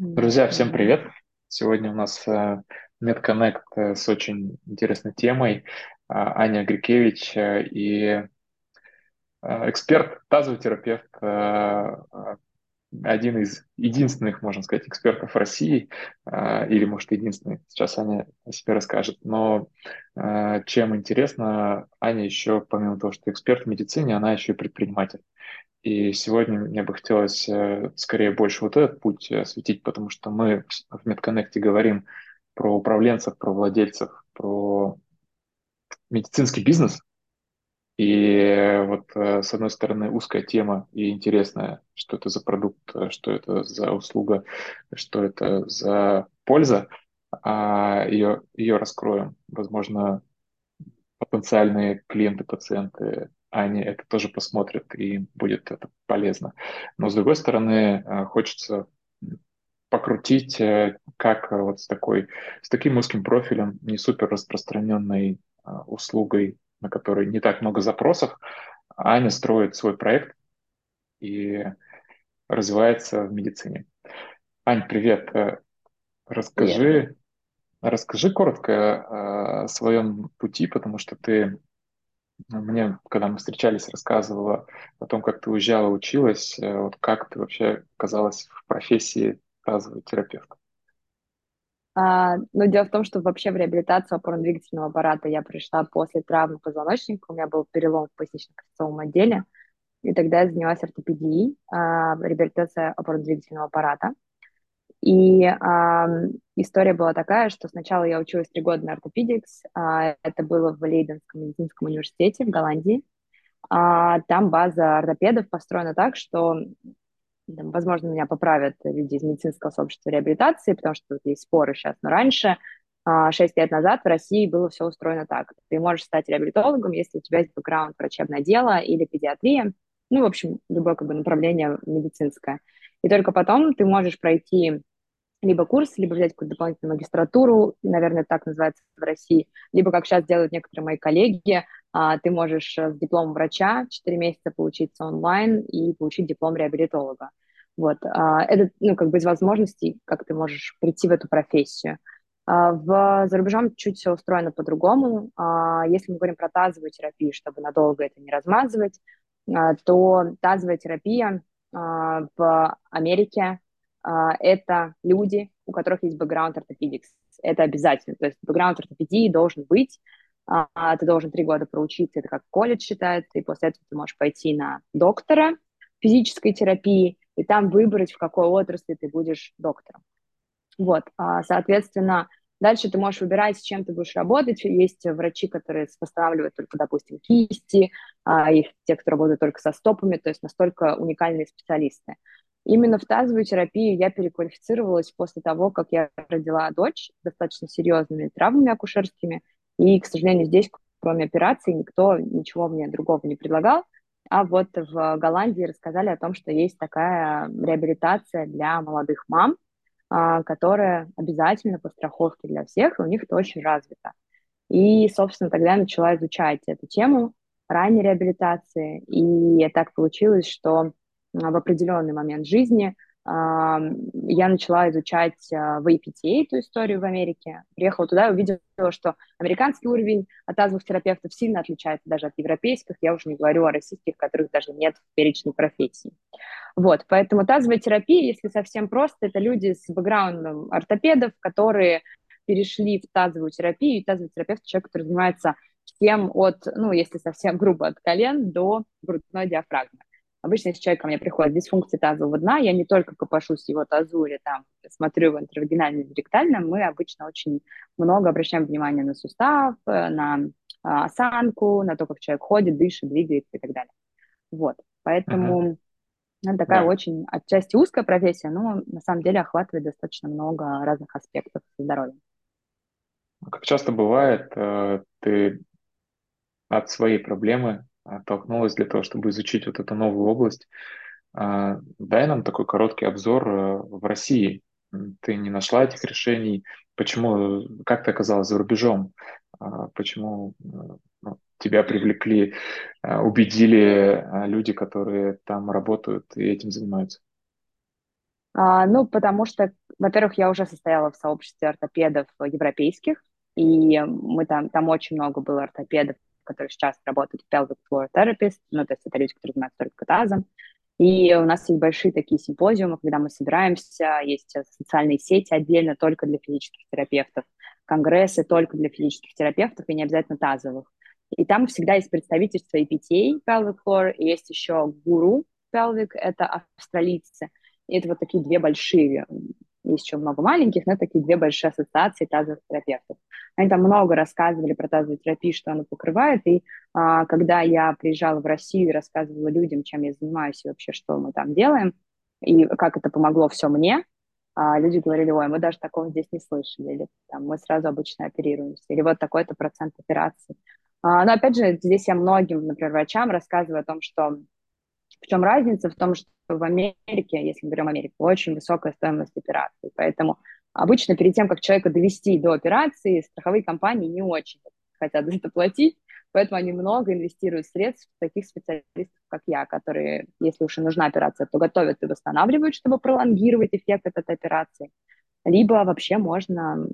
Друзья, всем Привет. Сегодня у нас э, MedConnect э, с очень интересной темой. А, Аня Грикевич э, и э, эксперт, тазовый терапевт, э, э, один из единственных, можно сказать, экспертов России, э, или, может, единственный, сейчас Аня о себе расскажет. Но э, чем интересно, Аня еще, помимо того, что эксперт в медицине, она еще и предприниматель. И сегодня мне бы хотелось э, скорее больше вот этот путь осветить, потому что мы в MedConnect говорим про управленцев, про владельцев, про медицинский бизнес. И вот э, с одной стороны узкая тема и интересная, что это за продукт, э, что это за услуга, что это за польза, а ее, ее раскроем. Возможно, потенциальные клиенты, пациенты, они это тоже посмотрят, и им будет это полезно. Но с другой стороны, э, хочется покрутить, э, как э, вот с такой, с таким узким профилем, не супер распространенной услугой, на которой не так много запросов, Аня строит свой проект и развивается в медицине. Ань, привет. Э, Привет. Расскажи, расскажи коротко о своем пути, потому что ты Мне, когда мы встречались, рассказывала о том, как ты уезжала, училась, э, вот как ты вообще оказалась в профессии тазового терапевта. А, но дело в том, что вообще в реабилитацию опорно-двигательного аппарата я пришла после травмы позвоночника. У меня был перелом в пояснично-крестцовом отделе. И тогда я занялась ортопедией, а, реабилитацией опорно-двигательного аппарата. И а, история была такая, что сначала я училась три года на ортопедикс. А, это было в Лейденском медицинском университете в Голландии. А, там база ортопедов построена так, что там, возможно, меня поправят люди из медицинского сообщества реабилитации, потому что тут есть споры сейчас, но раньше, шесть лет назад, в России было все устроено так. Ты можешь стать реабилитологом, если у тебя есть бэкграунд врачебное дело или педиатрия, ну, в общем, любое как бы направление медицинское. И только потом ты можешь пройти либо курс, либо взять какую-то дополнительную магистратуру, наверное, так называется в России, либо, как сейчас делают некоторые мои коллеги, а, ты можешь э, с дипломом врача 4 месяца поучиться онлайн и получить диплом реабилитолога. Вот. а, Это, ну, как бы из возможностей, как ты можешь прийти в эту профессию. А, В, за рубежом чуть все устроено по-другому. Если мы говорим про тазовую терапию, чтобы надолго это не размазывать, то тазовая терапия в Америке это люди, у которых есть бэкграунд ортопедикс. Это обязательно. То есть бэкграунд ортопедии должен быть. А, ты должен три года проучиться, это как колледж считается, и после этого ты можешь пойти на доктора физической терапии, и там выбрать, в какой отрасли ты будешь доктором. Вот, а, соответственно, дальше ты можешь выбирать, с чем ты будешь работать. Есть врачи, которые восстанавливают только, допустим, кисти, а, есть те, кто работают только со стопами, то есть настолько уникальные специалисты. Именно в тазовую терапию я переквалифицировалась после того, как я родила дочь с достаточно серьезными травмами акушерскими. И, к сожалению, здесь, кроме операции, никто ничего мне другого не предлагал. А вот в Голландии рассказали о том, что есть такая реабилитация для молодых мам, а, которая обязательно по страховке для всех, и у них это очень развито. И, собственно, тогда я начала изучать эту тему ранней реабилитации, и так получилось, что в определенный момент жизни а, я начала изучать а, в APTA эту историю в Америке. Приехала туда и увидела, что американский уровень от тазовых терапевтов сильно отличается даже от европейских. Я уже не говорю о российских, которых даже нет в перечне профессий. Вот, поэтому тазовая терапия, если совсем просто, это люди с бэкграундом ортопедов, которые перешли в тазовую терапию, и тазовый терапевт человек, который занимается всем от, ну, если совсем грубо, от колен до грудной диафрагмы. Обычно, если человек ко мне приходит с дисфункцией тазового дна, я не только копошусь его тазу или там смотрю в интравагинальном или ректальном, мы обычно очень много обращаем внимание на сустав, э, на а, осанку, на то, как человек ходит, дышит, двигается и так далее. Вот, поэтому это такая Да. очень отчасти узкая профессия, но на самом деле охватывает достаточно много разных аспектов здоровья. А Как часто бывает, э, ты от своей проблемы оттолкнулась для того, чтобы изучить вот эту новую область. А, Дай нам такой короткий обзор э, в России. Ты не нашла этих решений? Почему, как ты оказалась за рубежом? А, Почему э, ну, тебя привлекли, э, убедили э, люди, которые там работают и этим занимаются? А, ну, потому что во-первых, я уже состояла в сообществе ортопедов европейских, и мы там, там очень много было ортопедов, которые сейчас работают в pelvic floor therapist, ну, то есть это люди, которые занимаются только тазом. И у нас есть большие такие симпозиумы, когда мы собираемся, есть социальные сети отдельно только для физических терапевтов, конгрессы только для физических терапевтов и не обязательно тазовых. И там всегда есть представительство EPTA, pelvic floor, и есть еще гуру pelvic, это австралийцы. И это вот такие две большие есть еще много маленьких, но такие две большие ассоциации тазовых терапевтов. Они там много рассказывали про тазовую терапию, что она покрывает, и а, когда я приезжала в Россию и рассказывала людям, чем я занимаюсь и вообще, что мы там делаем, и как это помогло все мне, а, люди говорили, ой, мы даже такого здесь не слышали, или там, мы сразу обычно оперируемся, или вот такой-то процент операций. А, но опять же, здесь я многим, например, врачам рассказываю о том, что в чем разница? В том, что в Америке, если мы берем Америку, очень высокая стоимость операций. Поэтому обычно перед тем, как человека довести до операции, страховые компании не очень хотят за это платить, поэтому они много инвестируют средств в таких специалистов, как я, которые, если уж и нужна операция, то готовят и восстанавливают, чтобы пролонгировать эффект от этой операции. Либо вообще можно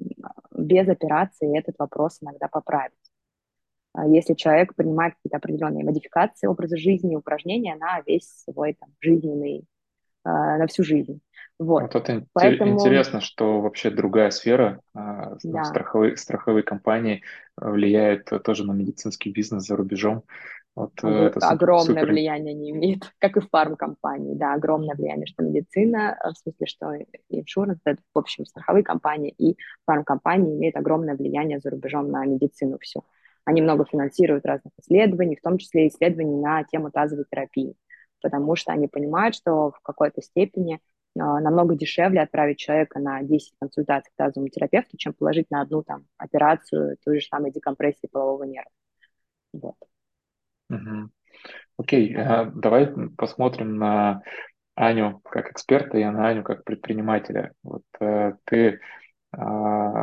без операции этот вопрос иногда поправить. А если человек принимает какие-то определенные модификации образа жизни, упражнения на весь свой там, жизненный, а, на всю жизнь. Вот. вот это Поэтому... интересно, что вообще другая сфера, а, да. страховые, страховые компании влияют тоже на медицинский бизнес за рубежом. Вот, э, это огромное супер... влияние не имеет, как и фармкомпании, да, огромное влияние, что медицина, в смысле, что иншуранс, в общем, страховые компании и фармкомпании имеют огромное влияние за рубежом на медицину всю. Они много финансируют разных исследований, в том числе исследований на тему тазовой терапии, потому что они понимают, что в какой-то степени а, намного дешевле отправить человека на 10 консультаций к тазовому терапевту, чем положить на одну там операцию той же самой декомпрессии полового нерва. Вот. Угу. Окей, э, давай посмотрим на Аню как эксперта и на Аню как предпринимателя. Вот э, ты а,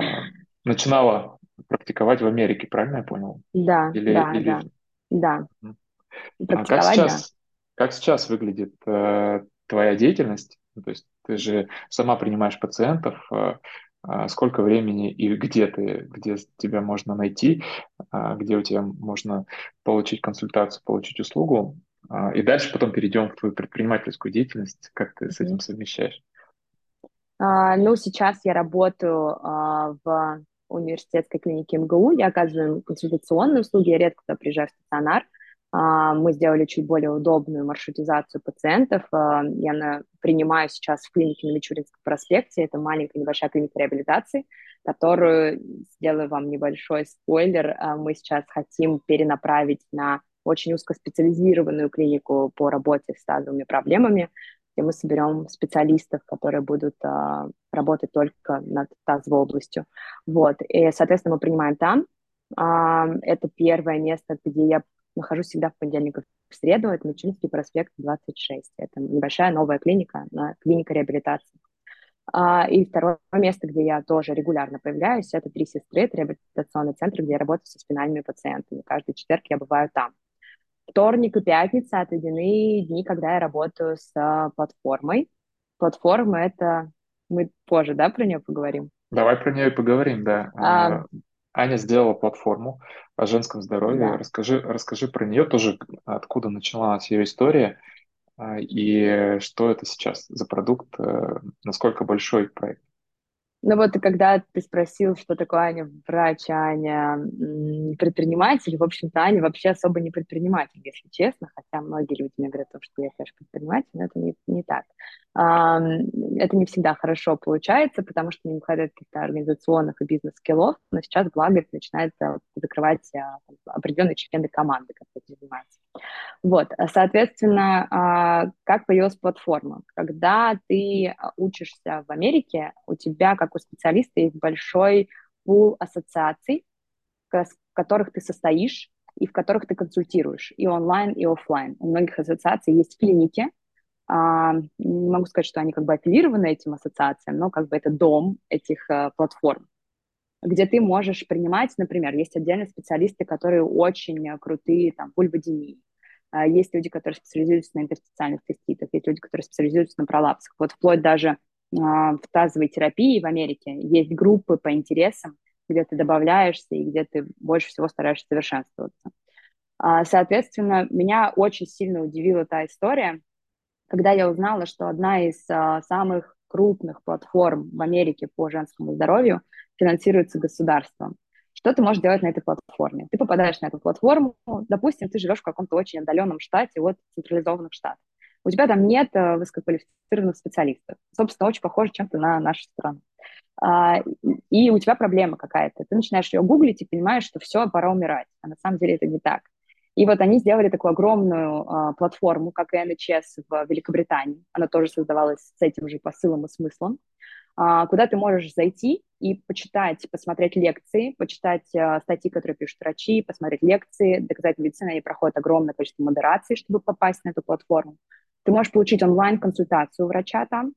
начинала практиковать в Америке, правильно я понял? Да, или, да, или... да, да. А как сейчас, да. как сейчас выглядит э, твоя деятельность? Ну, то есть ты же сама принимаешь пациентов, э, э, сколько времени и где ты, где тебя можно найти, э, где у тебя можно получить консультацию, получить услугу, э, и дальше потом перейдем в твою предпринимательскую деятельность, как ты mm-hmm. с этим совмещаешь? Uh, ну, сейчас я работаю uh, в университетской клинике МГУ. Я оказываю консультационные услуги, я редко туда приезжаю в стационар. А, мы сделали чуть более удобную маршрутизацию пациентов. А, я принимаю сейчас в клинике на Мичуринском проспекте. Это маленькая небольшая клиника реабилитации, которую, сделаю вам небольшой спойлер, а, мы сейчас хотим перенаправить на очень узкоспециализированную клинику по работе с тазовыми проблемами и мы соберем специалистов, которые будут работать только над тазовой областью. Вот, и, соответственно, мы принимаем там. А, это первое место, где я нахожусь всегда в понедельник в среду, это Мичуринский проспект 26. Это небольшая новая клиника, клиника реабилитации. А, и второе место, где я тоже регулярно появляюсь, это «Три сестры», это реабилитационный центр, где я работаю со спинальными пациентами. Каждый четверг я бываю там. Вторник и пятница отведены дни, когда я работаю с а, платформой. Платформа — это... Мы позже, да, про нее поговорим? Давай про нее и поговорим, да. А... а Аня сделала платформу о женском здоровье. Да. Расскажи, расскажи про нее тоже, откуда началась ее история а, и что это сейчас за продукт, э, насколько большой проект. Ну вот, и когда ты спросил, что такое Аня врач, Аня предприниматель, в общем-то, Аня вообще особо не предприниматель, если честно, хотя многие люди мне говорят, что я, конечно, предприниматель, но это не, не так. Это не всегда хорошо получается, потому что не хватает каких-то организационных и бизнес-скиллов, но сейчас, благо, это начинает закрывать а, определенные члены команды, которые занимаются. Вот, соответственно, а, как появилась платформа? Когда ты учишься в Америке, у тебя, как у специалиста, есть большой пул ассоциаций, в которых ты состоишь и в которых ты консультируешь, и онлайн, и офлайн. У многих ассоциаций есть клиники, а, не могу сказать, что они как бы аффилированы этим ассоциациям, но как бы это дом этих а, платформ, где ты можешь принимать, например, есть отдельные специалисты, которые очень крутые, там, вульводинии, а, есть люди, которые специализируются на интерстициальных циститах, есть люди, которые специализируются на пролапсах. Вот вплоть даже в тазовой терапии в Америке есть группы по интересам, где ты добавляешься и где ты больше всего стараешься совершенствоваться. А, соответственно, меня очень сильно удивила та история, когда я узнала, что одна из а, самых крупных платформ в Америке по женскому здоровью финансируется государством. Что ты можешь делать на этой платформе? Ты попадаешь на эту платформу, допустим, ты живешь в каком-то очень отдаленном штате от централизованных штатов. У тебя там нет э, высококвалифицированных специалистов. Собственно, очень похоже чем-то на нашу страну. А, и у тебя проблема какая-то. Ты начинаешь ее гуглить и понимаешь, что все, пора умирать. А на самом деле это не так. И вот они сделали такую огромную а, платформу, как и NHS в Великобритании. Она тоже создавалась с этим же посылом и смыслом, а, куда ты можешь зайти и почитать, посмотреть лекции, почитать а, статьи, которые пишут врачи, посмотреть лекции, доказать медицины. Они проходят огромное количество модераций, чтобы попасть на эту платформу. Ты можешь получить онлайн-консультацию врача там,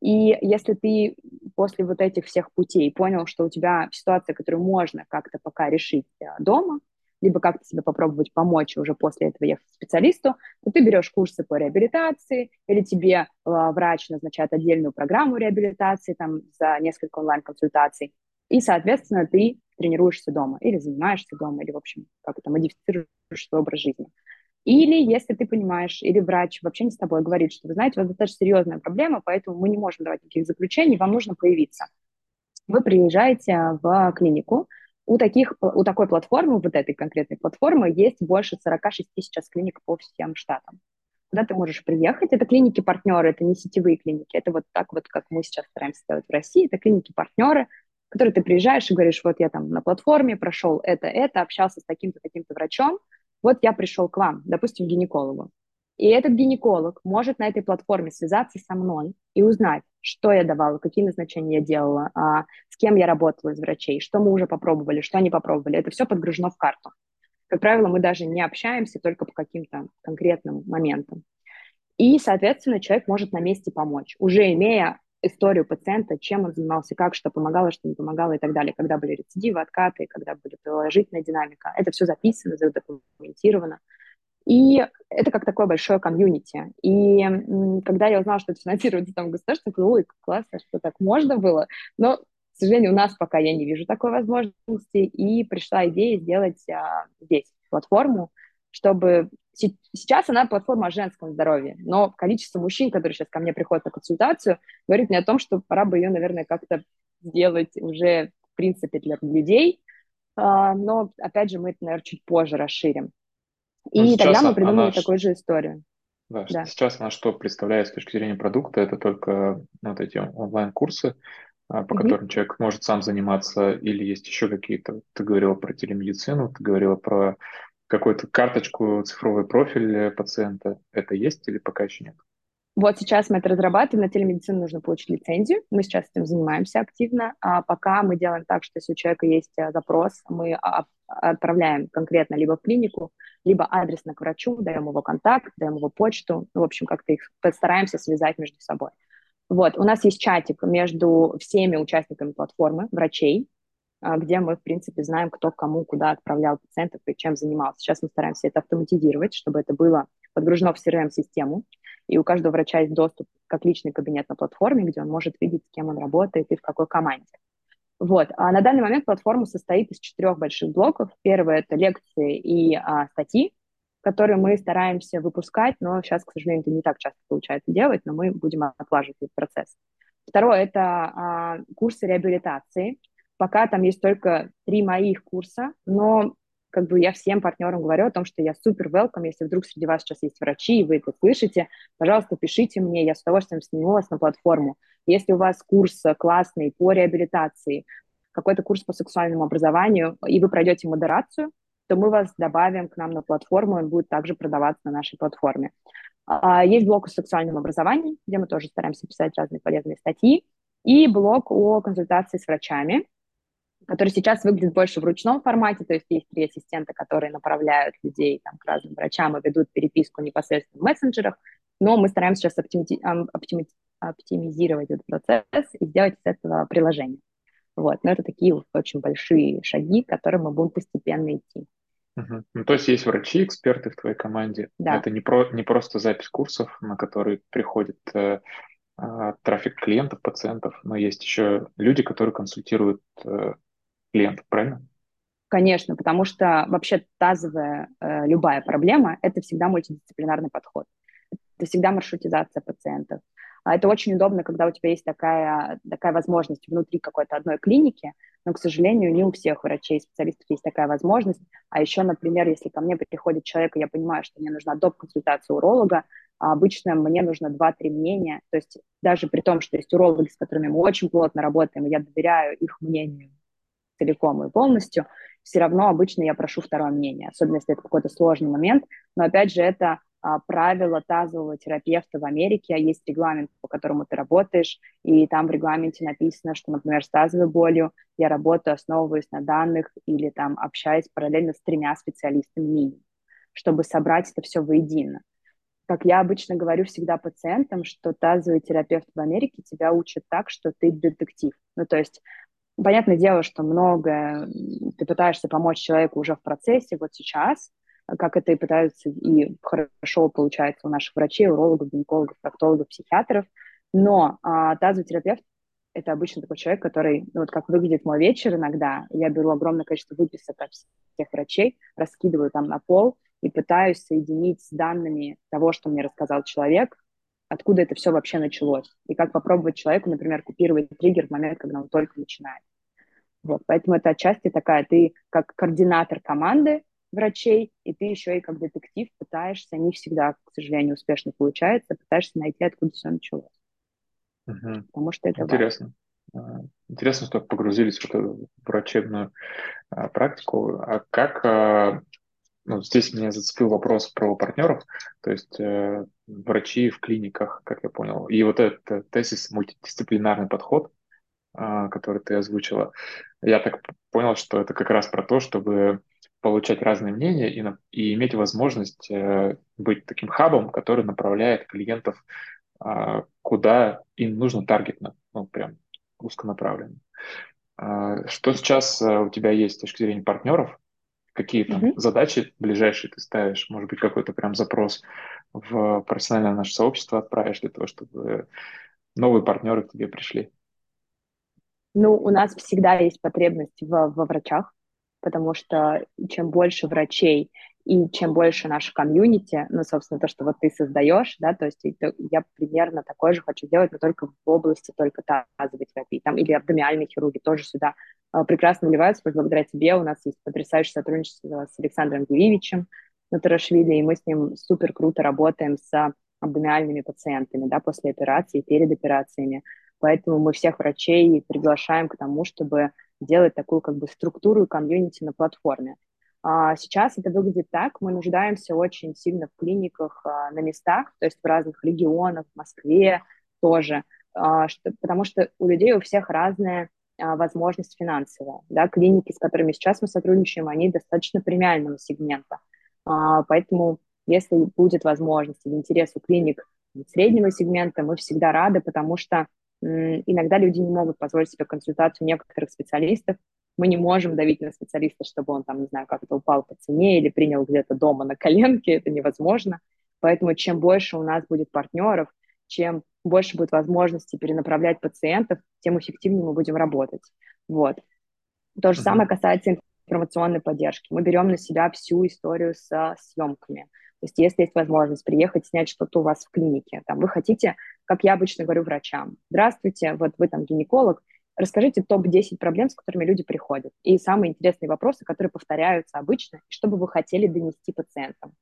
и если ты после вот этих всех путей понял, что у тебя ситуация, которую можно как-то пока решить э, дома, либо как-то себе попробовать помочь уже после этого ехать к специалисту, то ты берешь курсы по реабилитации, или тебе э, врач назначает отдельную программу реабилитации там за несколько онлайн-консультаций, и, соответственно, ты тренируешься дома, или занимаешься дома, или, в общем, как-то модифицируешь свой образ жизни. Или если ты понимаешь, или врач вообще не с тобой говорит, что, вы знаете, у вас достаточно серьезная проблема, поэтому мы не можем давать никаких заключений, вам нужно появиться. Вы приезжаете в клинику, у, таких, у такой платформы, вот этой конкретной платформы, есть больше 46 сейчас клиник по всем штатам. Куда ты можешь приехать? Это клиники-партнеры, это не сетевые клиники, это вот так вот, как мы сейчас стараемся делать в России, это клиники-партнеры, которые ты приезжаешь и говоришь, вот я там на платформе прошел это, это, общался с таким-то, таким-то врачом, вот я пришел к вам, допустим, гинекологу, и этот гинеколог может на этой платформе связаться со мной и узнать, что я давала, какие назначения я делала, а, с кем я работала из врачей, что мы уже попробовали, что они попробовали. Это все подгружено в карту. Как правило, мы даже не общаемся только по каким-то конкретным моментам. И, соответственно, человек может на месте помочь, уже имея историю пациента, чем он занимался, как, что помогало, что не помогало и так далее, когда были рецидивы, откаты, когда были положительная динамика. Это все записано, задокументировано. И это как такое большое комьюнити. И когда я узнала, что это финансируется там государством, я ой, классно, что так можно было. Но, к сожалению, у нас пока я не вижу такой возможности. И пришла идея сделать а, здесь платформу, чтобы сейчас она платформа о женском здоровье, но количество мужчин, которые сейчас ко мне приходят на консультацию, говорит мне о том, что пора бы ее, наверное, как-то сделать уже, в принципе, для людей. А, но, опять же, мы это, наверное, чуть позже расширим. И ну, тогда мы придумали она... такую же историю. Да, да, сейчас она что представляет с точки зрения продукта, это только вот эти онлайн-курсы, а, по mm-hmm. которым человек может сам заниматься, или есть еще какие-то, ты говорила про телемедицину, ты говорила про какую-то карточку, цифровой профиль пациента. Это есть или пока еще нет? Вот сейчас мы это разрабатываем, на телемедицину нужно получить лицензию, мы сейчас этим занимаемся активно, а пока мы делаем так, что если у человека есть э, запрос, мы отправляем конкретно либо в клинику, либо адресно к врачу, даем его контакт, даем его почту, ну, в общем, как-то их постараемся связать между собой. Вот, у нас есть чатик между всеми участниками платформы, врачей, где мы, в принципе, знаем, кто кому куда отправлял пациентов и чем занимался. Сейчас мы стараемся это автоматизировать, чтобы это было подгружено в CRM-систему, и у каждого врача есть доступ как личный кабинет на платформе, где он может видеть, с кем он работает и в какой команде. Вот. А на данный момент платформа состоит из четырех больших блоков. Первое — это лекции и а, статьи, которые мы стараемся выпускать, но сейчас, к сожалению, это не так часто получается делать, но мы будем отлаживать этот процесс. Второе — это а, курсы реабилитации, Пока там есть только три моих курса, но как бы я всем партнерам говорю о том, что я супер welcome, если вдруг среди вас сейчас есть врачи, и вы это слышите, пожалуйста, пишите мне, я с удовольствием сниму вас на платформу. Если у вас курс классный по реабилитации, какой-то курс по сексуальному образованию, и вы пройдете модерацию, то мы вас добавим к нам на платформу, он будет также продаваться на нашей платформе. А, есть блок о сексуальном образовании, где мы тоже стараемся писать разные полезные статьи, и блок о консультации с врачами, который сейчас выглядит больше в ручном формате, то есть есть три ассистента, которые направляют людей там, к разным врачам и ведут переписку непосредственно в мессенджерах, но мы стараемся сейчас оптими... Оптими... оптимизировать этот процесс и сделать из этого приложение. Вот. Но это такие вот очень большие шаги, к которым мы будем постепенно идти. Угу. Ну, то есть есть врачи, эксперты в твоей команде. Да. Это не, про, не просто запись курсов, на которые приходят э, а, трафик клиентов, пациентов, но есть еще люди, которые консультируют э, клиентов, правильно? Конечно, потому что вообще тазовая э, любая проблема– это всегда мультидисциплинарный подход. Это всегда маршрутизация пациентов. А это очень удобно, когда у тебя есть такая, такая возможность внутри какой-то одной клиники, но, к сожалению, не у всех врачей и специалистов есть такая возможность. А еще, например, если ко мне приходит человек, и я понимаю, что мне нужна доп. консультация уролога, а обычно мне нужно 2-3 мнения. То есть даже при том, что есть урологи, с которыми мы очень плотно работаем, я доверяю их мнению целиком и полностью, все равно обычно я прошу второе мнение, особенно если это какой-то сложный момент. Но опять же, это а, правила тазового терапевта в Америке, есть регламент, по которому ты работаешь, и там в регламенте написано, что, например, с тазовой болью я работаю, основываясь на данных или там общаюсь параллельно с тремя специалистами минимум, чтобы собрать это все воедино. Как я обычно говорю всегда пациентам, что тазовый терапевт в Америке тебя учит так, что ты детектив. Ну, то есть Понятное дело, что многое ты пытаешься помочь человеку уже в процессе, вот сейчас, как это и пытаются, и хорошо получается у наших врачей, урологов, гинекологов, проктологов, психиатров. Но а, тазотерапевт – это обычно такой человек, который, ну, вот как выглядит мой вечер иногда, я беру огромное количество выписок от всех врачей, раскидываю там на пол и пытаюсь соединить с данными того, что мне рассказал человек, откуда это все вообще началось, и как попробовать человеку, например, купировать триггер в момент, когда он только начинает. Вот, поэтому это отчасти такая, ты как координатор команды, врачей, и ты еще и как детектив пытаешься, не всегда, к сожалению, успешно получается, пытаешься найти, откуда все началось. Угу. Потому что это Интересно. Важно. Интересно, что погрузились в эту врачебную а, практику. А как а, ну, здесь меня зацепил вопрос про партнеров, то есть э, врачи в клиниках, как я понял, и вот этот тезис мультидисциплинарный подход, э, который ты озвучила, я так понял, что это как раз про то, чтобы получать разные мнения и, и иметь возможность э, быть таким хабом, который направляет клиентов э, куда им нужно таргетно, ну, прям узконаправленно. Э, что сейчас э, у тебя есть с точки зрения партнеров? Какие там mm-hmm. задачи ближайшие ты ставишь? Может быть, какой-то прям запрос в профессиональное наше сообщество отправишь для того, чтобы новые партнеры к тебе пришли? Ну, у нас всегда есть потребность в, во врачах, потому что чем больше врачей и чем больше наш комьюнити, ну, собственно, то, что вот ты создаешь, да, то есть я примерно такое же хочу делать, но только в области только тазовой терапии, там, или абдомиальной хирургии тоже сюда прекрасно вливаются, потому что благодаря тебе у нас есть потрясающее сотрудничество с Александром Гевивичем Натарашвили, и мы с ним супер круто работаем с абдомиальными пациентами, да, после операции, перед операциями, поэтому мы всех врачей приглашаем к тому, чтобы делать такую как бы структуру и комьюнити на платформе. А сейчас это выглядит так, мы нуждаемся очень сильно в клиниках а, на местах, то есть в разных регионах, в Москве тоже, а, потому что у людей у всех разная а, возможность финансовая. Да? Клиники, с которыми сейчас мы сотрудничаем, они достаточно премиального сегмента. А, поэтому если будет возможность или интерес у клиник среднего сегмента, мы всегда рады, потому что Иногда люди не могут позволить себе консультацию некоторых специалистов. Мы не можем давить на специалиста, чтобы он там, не знаю, как-то упал по цене или принял где-то дома на коленке. Это невозможно. Поэтому чем больше у нас будет партнеров, чем больше будет возможности перенаправлять пациентов, тем эффективнее мы будем работать. Вот. То же uh-huh. самое касается информационной поддержки. Мы берем на себя всю историю со съемками. То есть если есть возможность приехать, снять что-то у вас в клинике, там, вы хотите, как я обычно говорю врачам, здравствуйте, вот вы там гинеколог, расскажите топ-10 проблем, с которыми люди приходят, и самые интересные вопросы, которые повторяются обычно, и что бы вы хотели донести пациентам.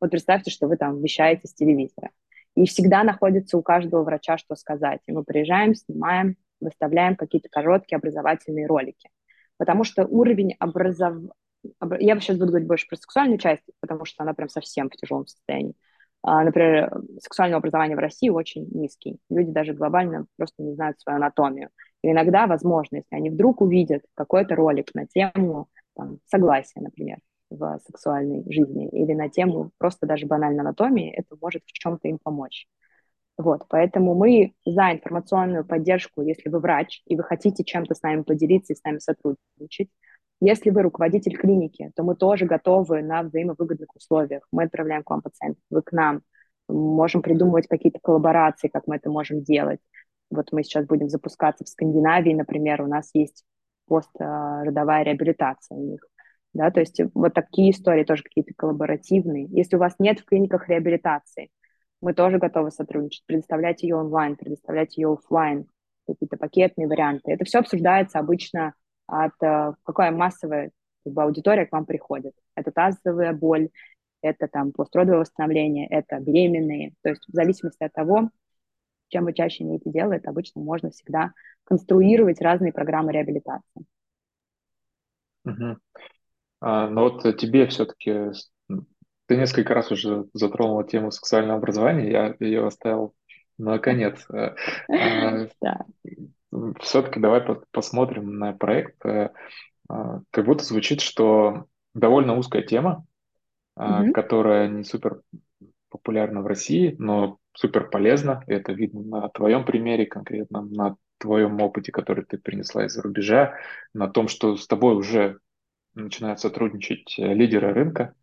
Вот представьте, что вы там вещаете с телевизора. И всегда находится у каждого врача, что сказать. И мы приезжаем, снимаем, выставляем какие-то короткие образовательные ролики. Потому что уровень образов я сейчас буду говорить больше про сексуальную часть, потому что она прям совсем в тяжелом состоянии. А, например, сексуальное образование в России очень низкий. Люди даже глобально просто не знают свою анатомию. И иногда, возможно, если они вдруг увидят какой-то ролик на тему там, согласия, например, в сексуальной жизни, или на тему просто даже банальной анатомии, это может в чем-то им помочь. Вот, поэтому мы за информационную поддержку, если вы врач, и вы хотите чем-то с нами поделиться и с нами сотрудничать, если вы руководитель клиники, то мы тоже готовы на взаимовыгодных условиях. Мы отправляем к вам пациентов, вы к нам. можем придумывать какие-то коллаборации, как мы это можем делать. Вот мы сейчас будем запускаться в Скандинавии, например, у нас есть постродовая реабилитация у них. Да, то есть вот такие истории тоже какие-то коллаборативные. Если у вас нет в клиниках реабилитации, мы тоже готовы сотрудничать, предоставлять ее онлайн, предоставлять ее офлайн, какие-то пакетные варианты. Это все обсуждается обычно от э, какая массовая как бы, аудитория к вам приходит. Это тазовая боль, это там постродовое восстановление, это беременные. То есть в зависимости от того, чем вы чаще имеете дело, это обычно можно всегда конструировать разные программы реабилитации. Угу. А, но вот тебе все-таки, ты несколько раз уже затронула тему сексуального образования, я ее оставил на конец. Э, а, все-таки давай посмотрим на проект. Э, а, как будто звучит, что довольно узкая тема, которая не супер популярна в России, но супер полезна. Это видно на твоем примере конкретно, на твоем опыте, который ты принесла из-за рубежа, на том, что с тобой уже начинают сотрудничать э, лидеры рынка.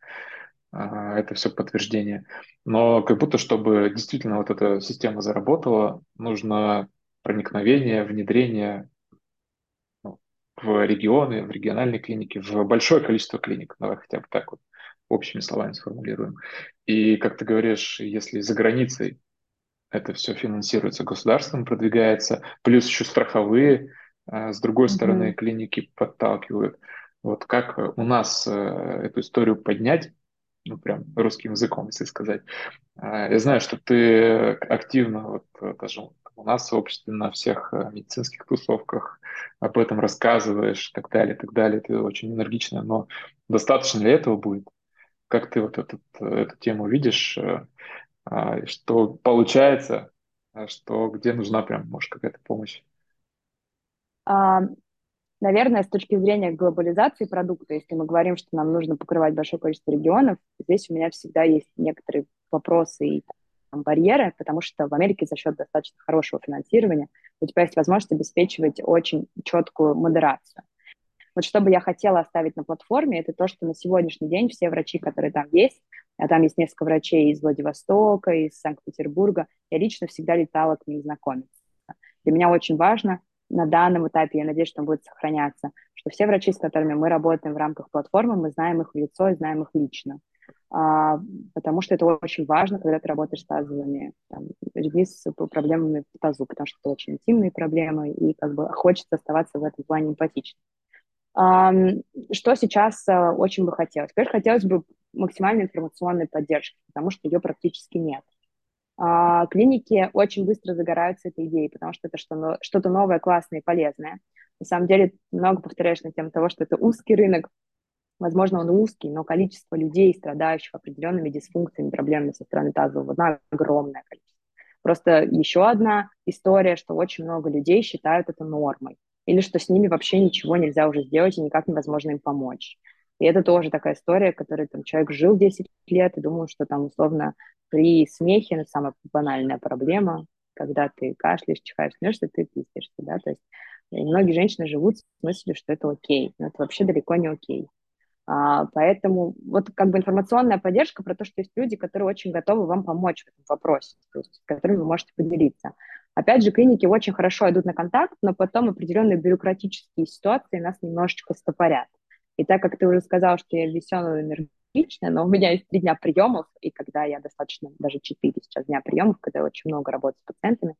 А, это все подтверждение. Но как будто, чтобы действительно вот эта система заработала, нужно проникновение, внедрение ну, в регионы, в региональные клиники, в большое количество клиник. Давай хотя бы так вот общими словами сформулируем. И, как ты говоришь, если за границей это все финансируется государством, продвигается, плюс еще страховые, а, с другой mm-hmm. стороны, клиники подталкивают. Вот как у нас э, эту историю поднять, ну, прям русским языком, если сказать. А, я знаю, что ты активно, вот даже у нас в обществе на всех э, медицинских тусовках об этом рассказываешь, так далее, так далее. Ты очень энергично, но достаточно ли этого будет? Как ты вот этот, эту тему видишь? Э, а, что получается, а что где нужна прям, может, какая-то помощь? Наверное, с точки зрения глобализации продукта, если мы говорим, что нам нужно покрывать большое количество регионов, здесь у меня всегда есть некоторые вопросы и там, барьеры, потому что в Америке за счет достаточно хорошего финансирования у тебя есть возможность обеспечивать очень четкую модерацию. Вот что бы я хотела оставить на платформе, это то, что на сегодняшний день все врачи, которые там есть, а там есть несколько врачей из Владивостока, из Санкт-Петербурга, я лично всегда летала к ним знакомиться. Для меня очень важно на данном этапе, я надеюсь, что он будет сохраняться, что все врачи, с которыми мы работаем в рамках платформы, мы знаем их в лицо и знаем их лично. А, потому что это очень важно, когда ты работаешь с тазовыми там, людьми с проблемами в тазу, потому что это очень интимные проблемы, и как бы хочется оставаться в этом плане эмпатичным. Что сейчас э, очень бы хотелось? Теперь хотелось бы максимальной информационной поддержки, потому что ее практически нет. А, клиники очень быстро загораются этой идеей, потому что это что-то новое, классное и полезное. На самом деле, много повторяешь на тему того, что это узкий рынок. Возможно, он узкий, но количество людей, страдающих определенными дисфункциями, проблемами со стороны тазового дна огромное количество. Просто еще одна история, что очень много людей считают это нормой или что с ними вообще ничего нельзя уже сделать и никак невозможно им помочь. И это тоже такая история, которой там человек жил 10 лет и думал, что там условно при смехе, ну, самая банальная проблема, когда ты кашляешь, чихаешь, смеешься, ты пиздишься, да, то есть и многие женщины живут с мыслью, что это окей, но это вообще далеко не окей. А, поэтому вот как бы информационная поддержка про то, что есть люди, которые очень готовы вам помочь в этом вопросе, то есть, с которыми вы можете поделиться. Опять же, клиники очень хорошо идут на контакт, но потом определенные бюрократические ситуации нас немножечко стопорят. И так как ты уже сказал, что я веселая энергичная, но у меня есть три дня приемов, и когда я достаточно, даже четыре сейчас дня приемов, когда я очень много работаю с пациентами,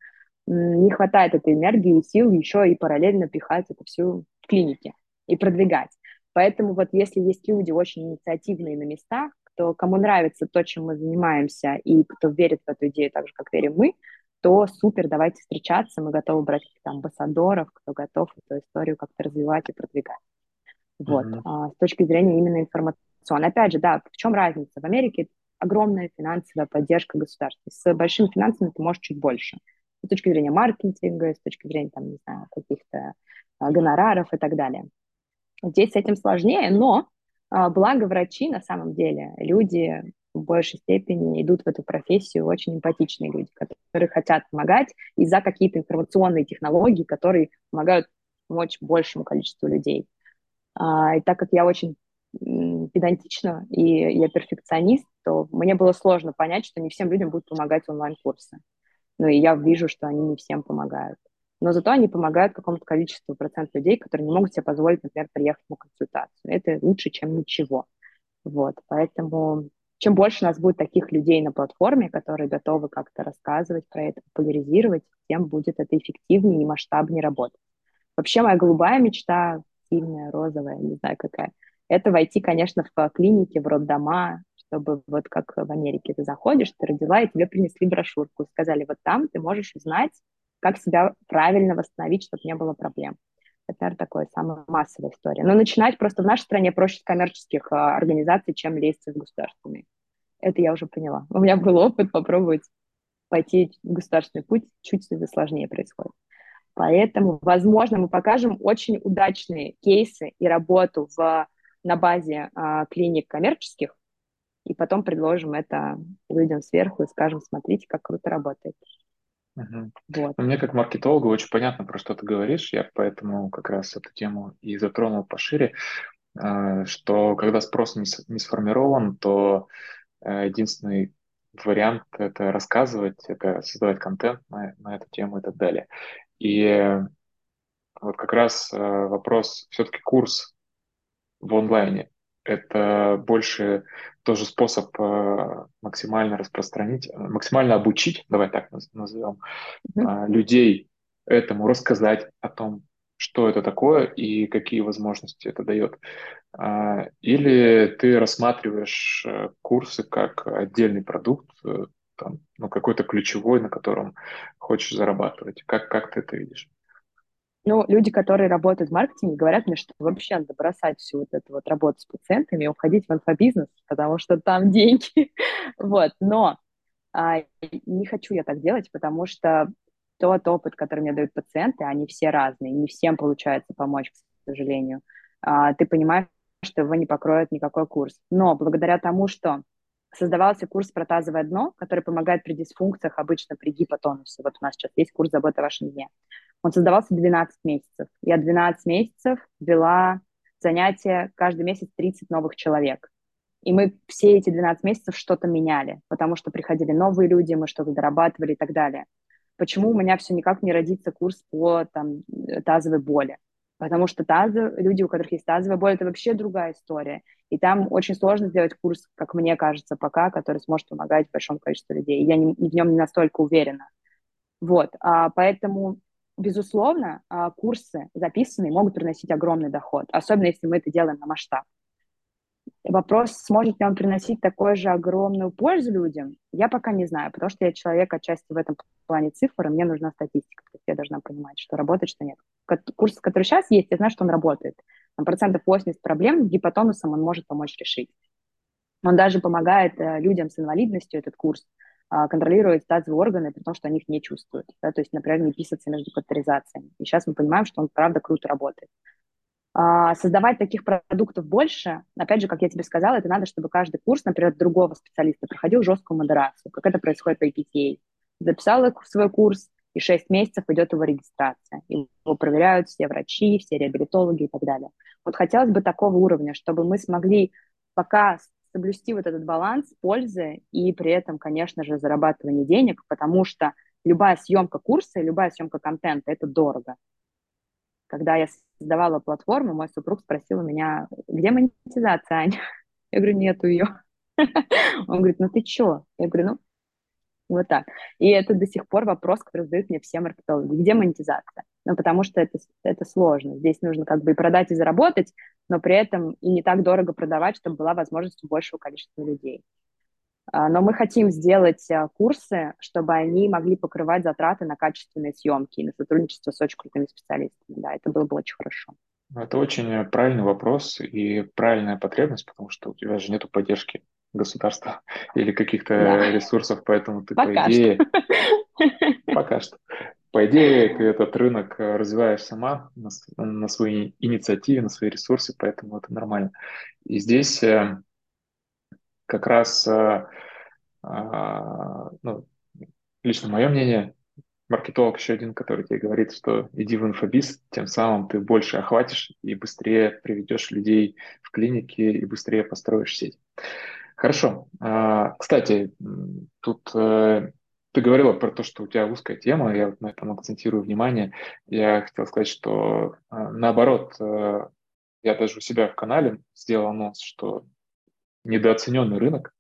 не хватает этой энергии и сил еще и параллельно пихать это все в клинике и продвигать. Поэтому вот если есть люди очень инициативные на местах, кто, кому нравится то, чем мы занимаемся, и кто верит в эту идею так же, как верим мы, то супер, давайте встречаться, мы готовы брать каких-то амбассадоров, кто готов эту историю как-то развивать и продвигать. Вот, mm-hmm. а, с точки зрения именно информационной. Опять же, да, в чем разница? В Америке огромная финансовая поддержка государства. С большими финансами ты можешь чуть больше. С точки зрения маркетинга, с точки зрения, там, не знаю, каких-то а, гонораров и так далее. Здесь с этим сложнее, но а, благо врачи на самом деле, люди в большей степени идут в эту профессию очень эмпатичные люди, которые хотят помогать и за какие-то информационные технологии, которые помогают помочь большему количеству людей. А, и так как я очень педантична и я перфекционист, то мне было сложно понять, что не всем людям будут помогать онлайн-курсы. Ну и я вижу, что они не всем помогают. Но зато они помогают какому-то количеству процент людей, которые не могут себе позволить, например, приехать на консультацию. Это лучше, чем ничего. Вот, поэтому чем больше у нас будет таких людей на платформе, которые готовы как-то рассказывать про это, популяризировать, тем будет это эффективнее и масштабнее работать. Вообще моя голубая мечта, сильная, розовая, не знаю какая, это войти, конечно, в клиники, в роддома, чтобы вот как в Америке ты заходишь, ты родила, и тебе принесли брошюрку, и сказали, вот там ты можешь узнать, как себя правильно восстановить, чтобы не было проблем. Это, наверное, такая самая массовая история. Но начинать просто в нашей стране проще с коммерческих а, организаций, чем лезть в государственные. Это я уже поняла. У меня был опыт попробовать пойти в государственный путь, чуть сложнее происходит. Поэтому, возможно, мы покажем очень удачные кейсы и работу в, на базе а, клиник коммерческих, и потом предложим это людям сверху и скажем, смотрите, как круто работает. Угу. Вот. Мне как маркетологу очень понятно, про что ты говоришь. Я поэтому как раз эту тему и затронул пошире, а, что когда спрос не сформирован, то э, единственный вариант — это рассказывать, это создавать контент на, на эту тему и так далее. И вот как раз э, вопрос, все-таки курс в онлайне — это больше тоже способ э, максимально распространить, максимально обучить, давай так назовем, mm-hmm. людей этому, рассказать о том, что это такое и какие возможности это дает. А, или ты рассматриваешь э, курсы как отдельный продукт, там, ну, какой-то ключевой, на котором хочешь зарабатывать. Как, как ты это видишь? Ну, люди, которые работают в маркетинге, говорят мне, что вообще надо бросать всю вот эту вот работу с пациентами и уходить в инфобизнес, потому что там деньги. вот, но а, не хочу я так делать, потому что тот опыт, который мне дают пациенты, они все разные, не всем получается помочь, к сожалению. А, ты понимаешь, что его не покроет никакой курс. Но благодаря тому, что создавался курс про тазовое дно, который помогает при дисфункциях, обычно при гипотонусе. Вот у нас сейчас есть курс заботы о вашем дне. Он создавался 12 месяцев. Я 12 месяцев вела занятия каждый месяц 30 новых человек. И мы все эти 12 месяцев что-то меняли, потому что приходили новые люди, мы что-то дорабатывали и так далее. Почему у меня все никак не родится курс по там, тазовой боли? Потому что тазы, люди, у которых есть тазовая боль, это вообще другая история. И там очень сложно сделать курс, как мне кажется, пока, который сможет помогать большому количеству людей. Я не, в нем не настолько уверена. Вот, а, поэтому, безусловно, а, курсы записанные могут приносить огромный доход, особенно если мы это делаем на масштаб. Вопрос, сможет ли он приносить такую же огромную пользу людям, я пока не знаю, потому что я человек отчасти в этом плане цифр, и мне нужна статистика. То есть я должна понимать, что работает, что нет. Курс, который сейчас есть, я знаю, что он работает. На процентов 80 проблем гипотонусом он может помочь решить. Он даже помогает э, людям с инвалидностью, этот курс, э, контролировать тазовые органы, при том, что они их не чувствуют. Да? То есть, например, не писаться между катетеризациями. И сейчас мы понимаем, что он, правда, круто работает. А, создавать таких продуктов больше, опять же, как я тебе сказала, это надо, чтобы каждый курс, например, другого специалиста проходил жесткую модерацию, как это происходит по APTA. Записал свой курс, и 6 месяцев идет его регистрация. Его проверяют все врачи, все реабилитологи и так далее. Вот хотелось бы такого уровня, чтобы мы смогли пока соблюсти вот этот баланс пользы и при этом, конечно же, зарабатывание денег, потому что любая съемка курса, любая съемка контента – это дорого. Когда я создавала платформу, мой супруг спросил у меня, где монетизация, Аня? Я говорю, нету ее. Он говорит, ну ты чё? Я говорю, ну, вот так. И это до сих пор вопрос, который задают мне все маркетологи. Где монетизация? Ну, потому что это, это сложно. Здесь нужно как бы и продать, и заработать, но при этом и не так дорого продавать, чтобы была возможность у большего количества людей. А, но мы хотим сделать а, курсы, чтобы они могли покрывать затраты на качественные съемки и на сотрудничество с очень крутыми специалистами. Да, это было бы очень хорошо. Ну, это очень правильный вопрос и правильная потребность, потому что у тебя же нет поддержки государства или каких-то да. ресурсов, поэтому ты, пока по идее... Что. Пока что. По идее, ты этот рынок развиваешь сама на, на своей инициативе, на свои ресурсы, поэтому это нормально. И здесь э, как раз, э, а, ну, лично мое мнение, маркетолог еще один, который тебе говорит, что иди в инфобиз, тем самым ты больше охватишь и быстрее приведешь людей в клинике и быстрее построишь сеть. Хорошо. А, кстати, тут э, ты говорила про то, что у тебя узкая тема, я вот на этом акцентирую внимание. Я хотел сказать, что а, наоборот, э, я даже у себя в канале сделал анонс, что недооцененный рынок,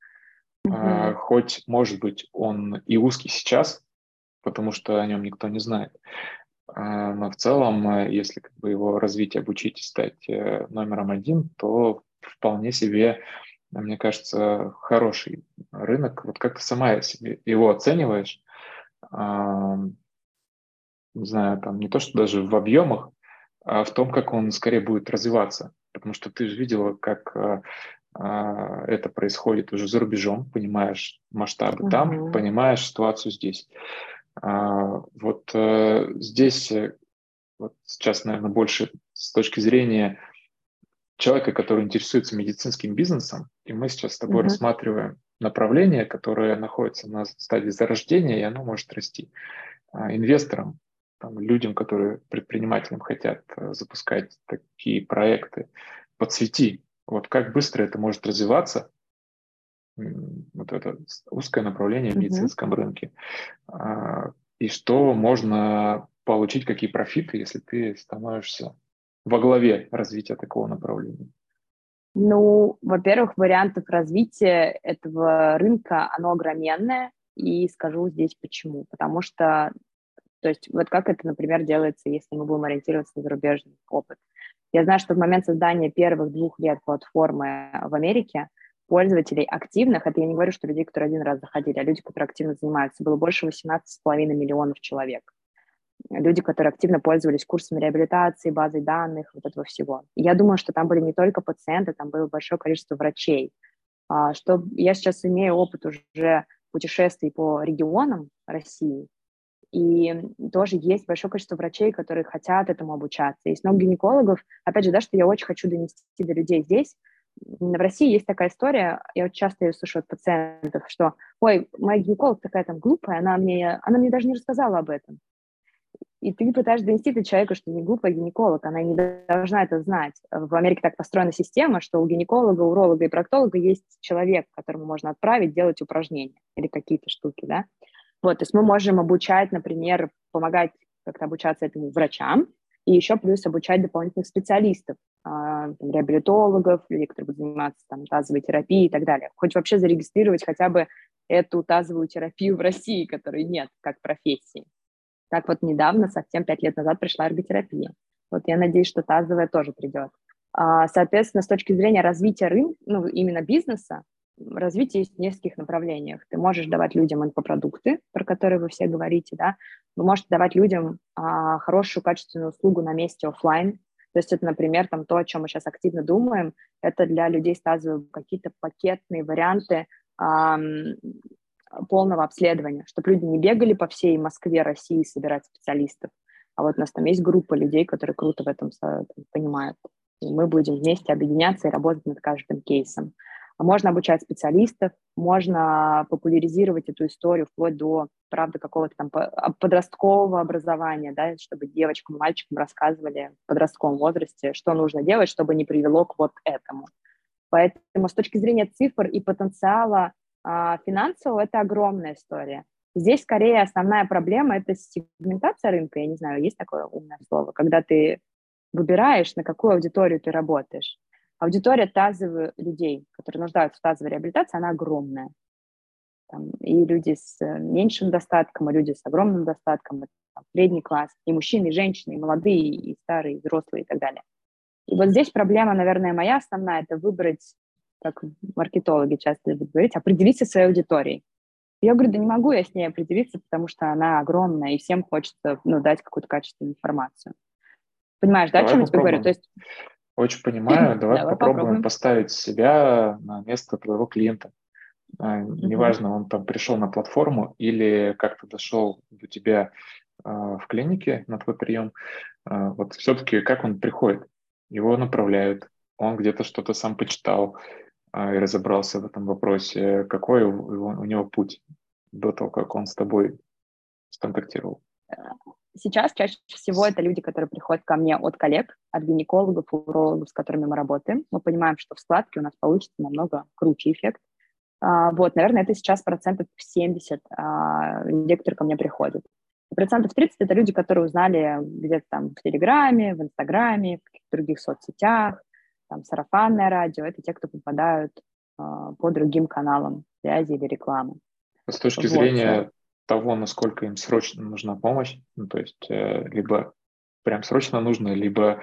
mm-hmm. хоть, может быть, он и узкий сейчас, потому что о нем никто не знает, но в целом, э, если как бы его развить, обучить и стать э, номером один, то вполне себе мне кажется, хороший рынок. Вот как ты сама себе его оцениваешь? Не знаю, там не то, что даже в объемах, а в том, как он скорее будет развиваться. Потому что ты же видела, как а, а, это происходит уже за рубежом, понимаешь масштабы uh-huh. там, понимаешь ситуацию здесь. А, вот э, здесь э, вот сейчас, наверное, больше с точки зрения человека, который интересуется медицинским бизнесом, и мы сейчас с тобой mm-hmm. рассматриваем направление, которое находится на стадии зарождения, и оно может расти. А, инвесторам, там, людям, которые предпринимателям хотят э, запускать такие проекты, подсвети, вот как быстро это может развиваться, вот это узкое направление в медицинском mm-hmm. рынке, а, и что можно получить, какие профиты, если ты становишься во главе развития такого направления? Ну, во-первых, вариантов развития этого рынка, оно огроменное, и скажу здесь почему. Потому что, то есть вот как это, например, делается, если мы будем ориентироваться на зарубежный опыт. Я знаю, что в момент создания первых двух лет платформы в Америке пользователей активных, это я не говорю, что людей, которые один раз заходили, а люди, которые активно занимаются, было больше 18,5 миллионов человек люди, которые активно пользовались курсами реабилитации, базой данных, вот этого всего. я думаю, что там были не только пациенты, там было большое количество врачей. А, что я сейчас имею опыт уже путешествий по регионам России, и тоже есть большое количество врачей, которые хотят этому обучаться. Есть много гинекологов. Опять же, да, что я очень хочу донести до людей здесь. В России есть такая история, я вот часто ее слышу от пациентов, что, ой, моя гинеколог такая там глупая, она мне, она мне даже не рассказала об этом. И ты пытаешься донести до человека, что не глупая гинеколог, она не должна это знать. В Америке так построена система, что у гинеколога, уролога и проктолога есть человек, которому можно отправить делать упражнения или какие-то штуки, да. Вот, то есть мы можем обучать, например, помогать как-то обучаться этому врачам, и еще плюс обучать дополнительных специалистов, а, там, реабилитологов, людей, которые будут заниматься там, тазовой терапией и так далее. Хоть вообще зарегистрировать хотя бы эту тазовую терапию в России, которой нет как профессии. Так вот недавно, совсем пять лет назад, пришла эрготерапия. Вот я надеюсь, что тазовая тоже придет. А, соответственно, с точки зрения развития рынка, ну, именно бизнеса, развитие есть в нескольких направлениях. Ты можешь давать людям инфопродукты, про которые вы все говорите, да, вы можете давать людям а, хорошую качественную услугу на месте офлайн. То есть это, например, там то, о чем мы сейчас активно думаем, это для людей с какие-то пакетные варианты полного обследования, чтобы люди не бегали по всей Москве, России собирать специалистов. А вот у нас там есть группа людей, которые круто в этом понимают. И мы будем вместе объединяться и работать над каждым кейсом. А можно обучать специалистов, можно популяризировать эту историю вплоть до, правда, какого-то там подросткового образования, да, чтобы девочкам, мальчикам рассказывали в подростковом возрасте, что нужно делать, чтобы не привело к вот этому. Поэтому с точки зрения цифр и потенциала а, финансово это огромная история. Здесь скорее основная проблема – это сегментация рынка, я не знаю, есть такое умное слово, когда ты выбираешь, на какую аудиторию ты работаешь. Аудитория тазовых людей, которые нуждаются в тазовой реабилитации, она огромная. Там, и люди с меньшим достатком, и люди с огромным достатком, и, там, средний класс, и мужчины, и женщины, и молодые, и старые, и взрослые, и так далее. И вот здесь проблема, наверное, моя основная – это выбрать как маркетологи часто любят говорить, определиться своей аудиторией. Я говорю, да не могу я с ней определиться, потому что она огромная, и всем хочется ну, дать какую-то качественную информацию. Понимаешь, да, Давай о чем я тебе говорю? То есть... Очень понимаю. Давай, Давай попробуем, попробуем поставить себя на место твоего клиента. А, неважно, он там пришел на платформу или как-то дошел до тебя а, в клинике на твой прием. А, вот все-таки как он приходит? Его направляют, он где-то что-то сам почитал, и разобрался в этом вопросе, какой у, у него путь до того, как он с тобой сконтактировал? Сейчас чаще всего это люди, которые приходят ко мне от коллег, от гинекологов, урологов, с которыми мы работаем. Мы понимаем, что в складке у нас получится намного круче эффект, А, вот, наверное, это сейчас процентов 70 а, людей, которые ко мне приходят. И процентов 30 – это люди, которые узнали где-то там в Телеграме, в Инстаграме, в каких-то других соцсетях, там сарафанное радио. Это те, кто попадают а, по другим каналам связи или рекламы. С точки вот. зрения того, насколько им срочно нужна помощь, ну, то есть э, либо прям срочно нужно, либо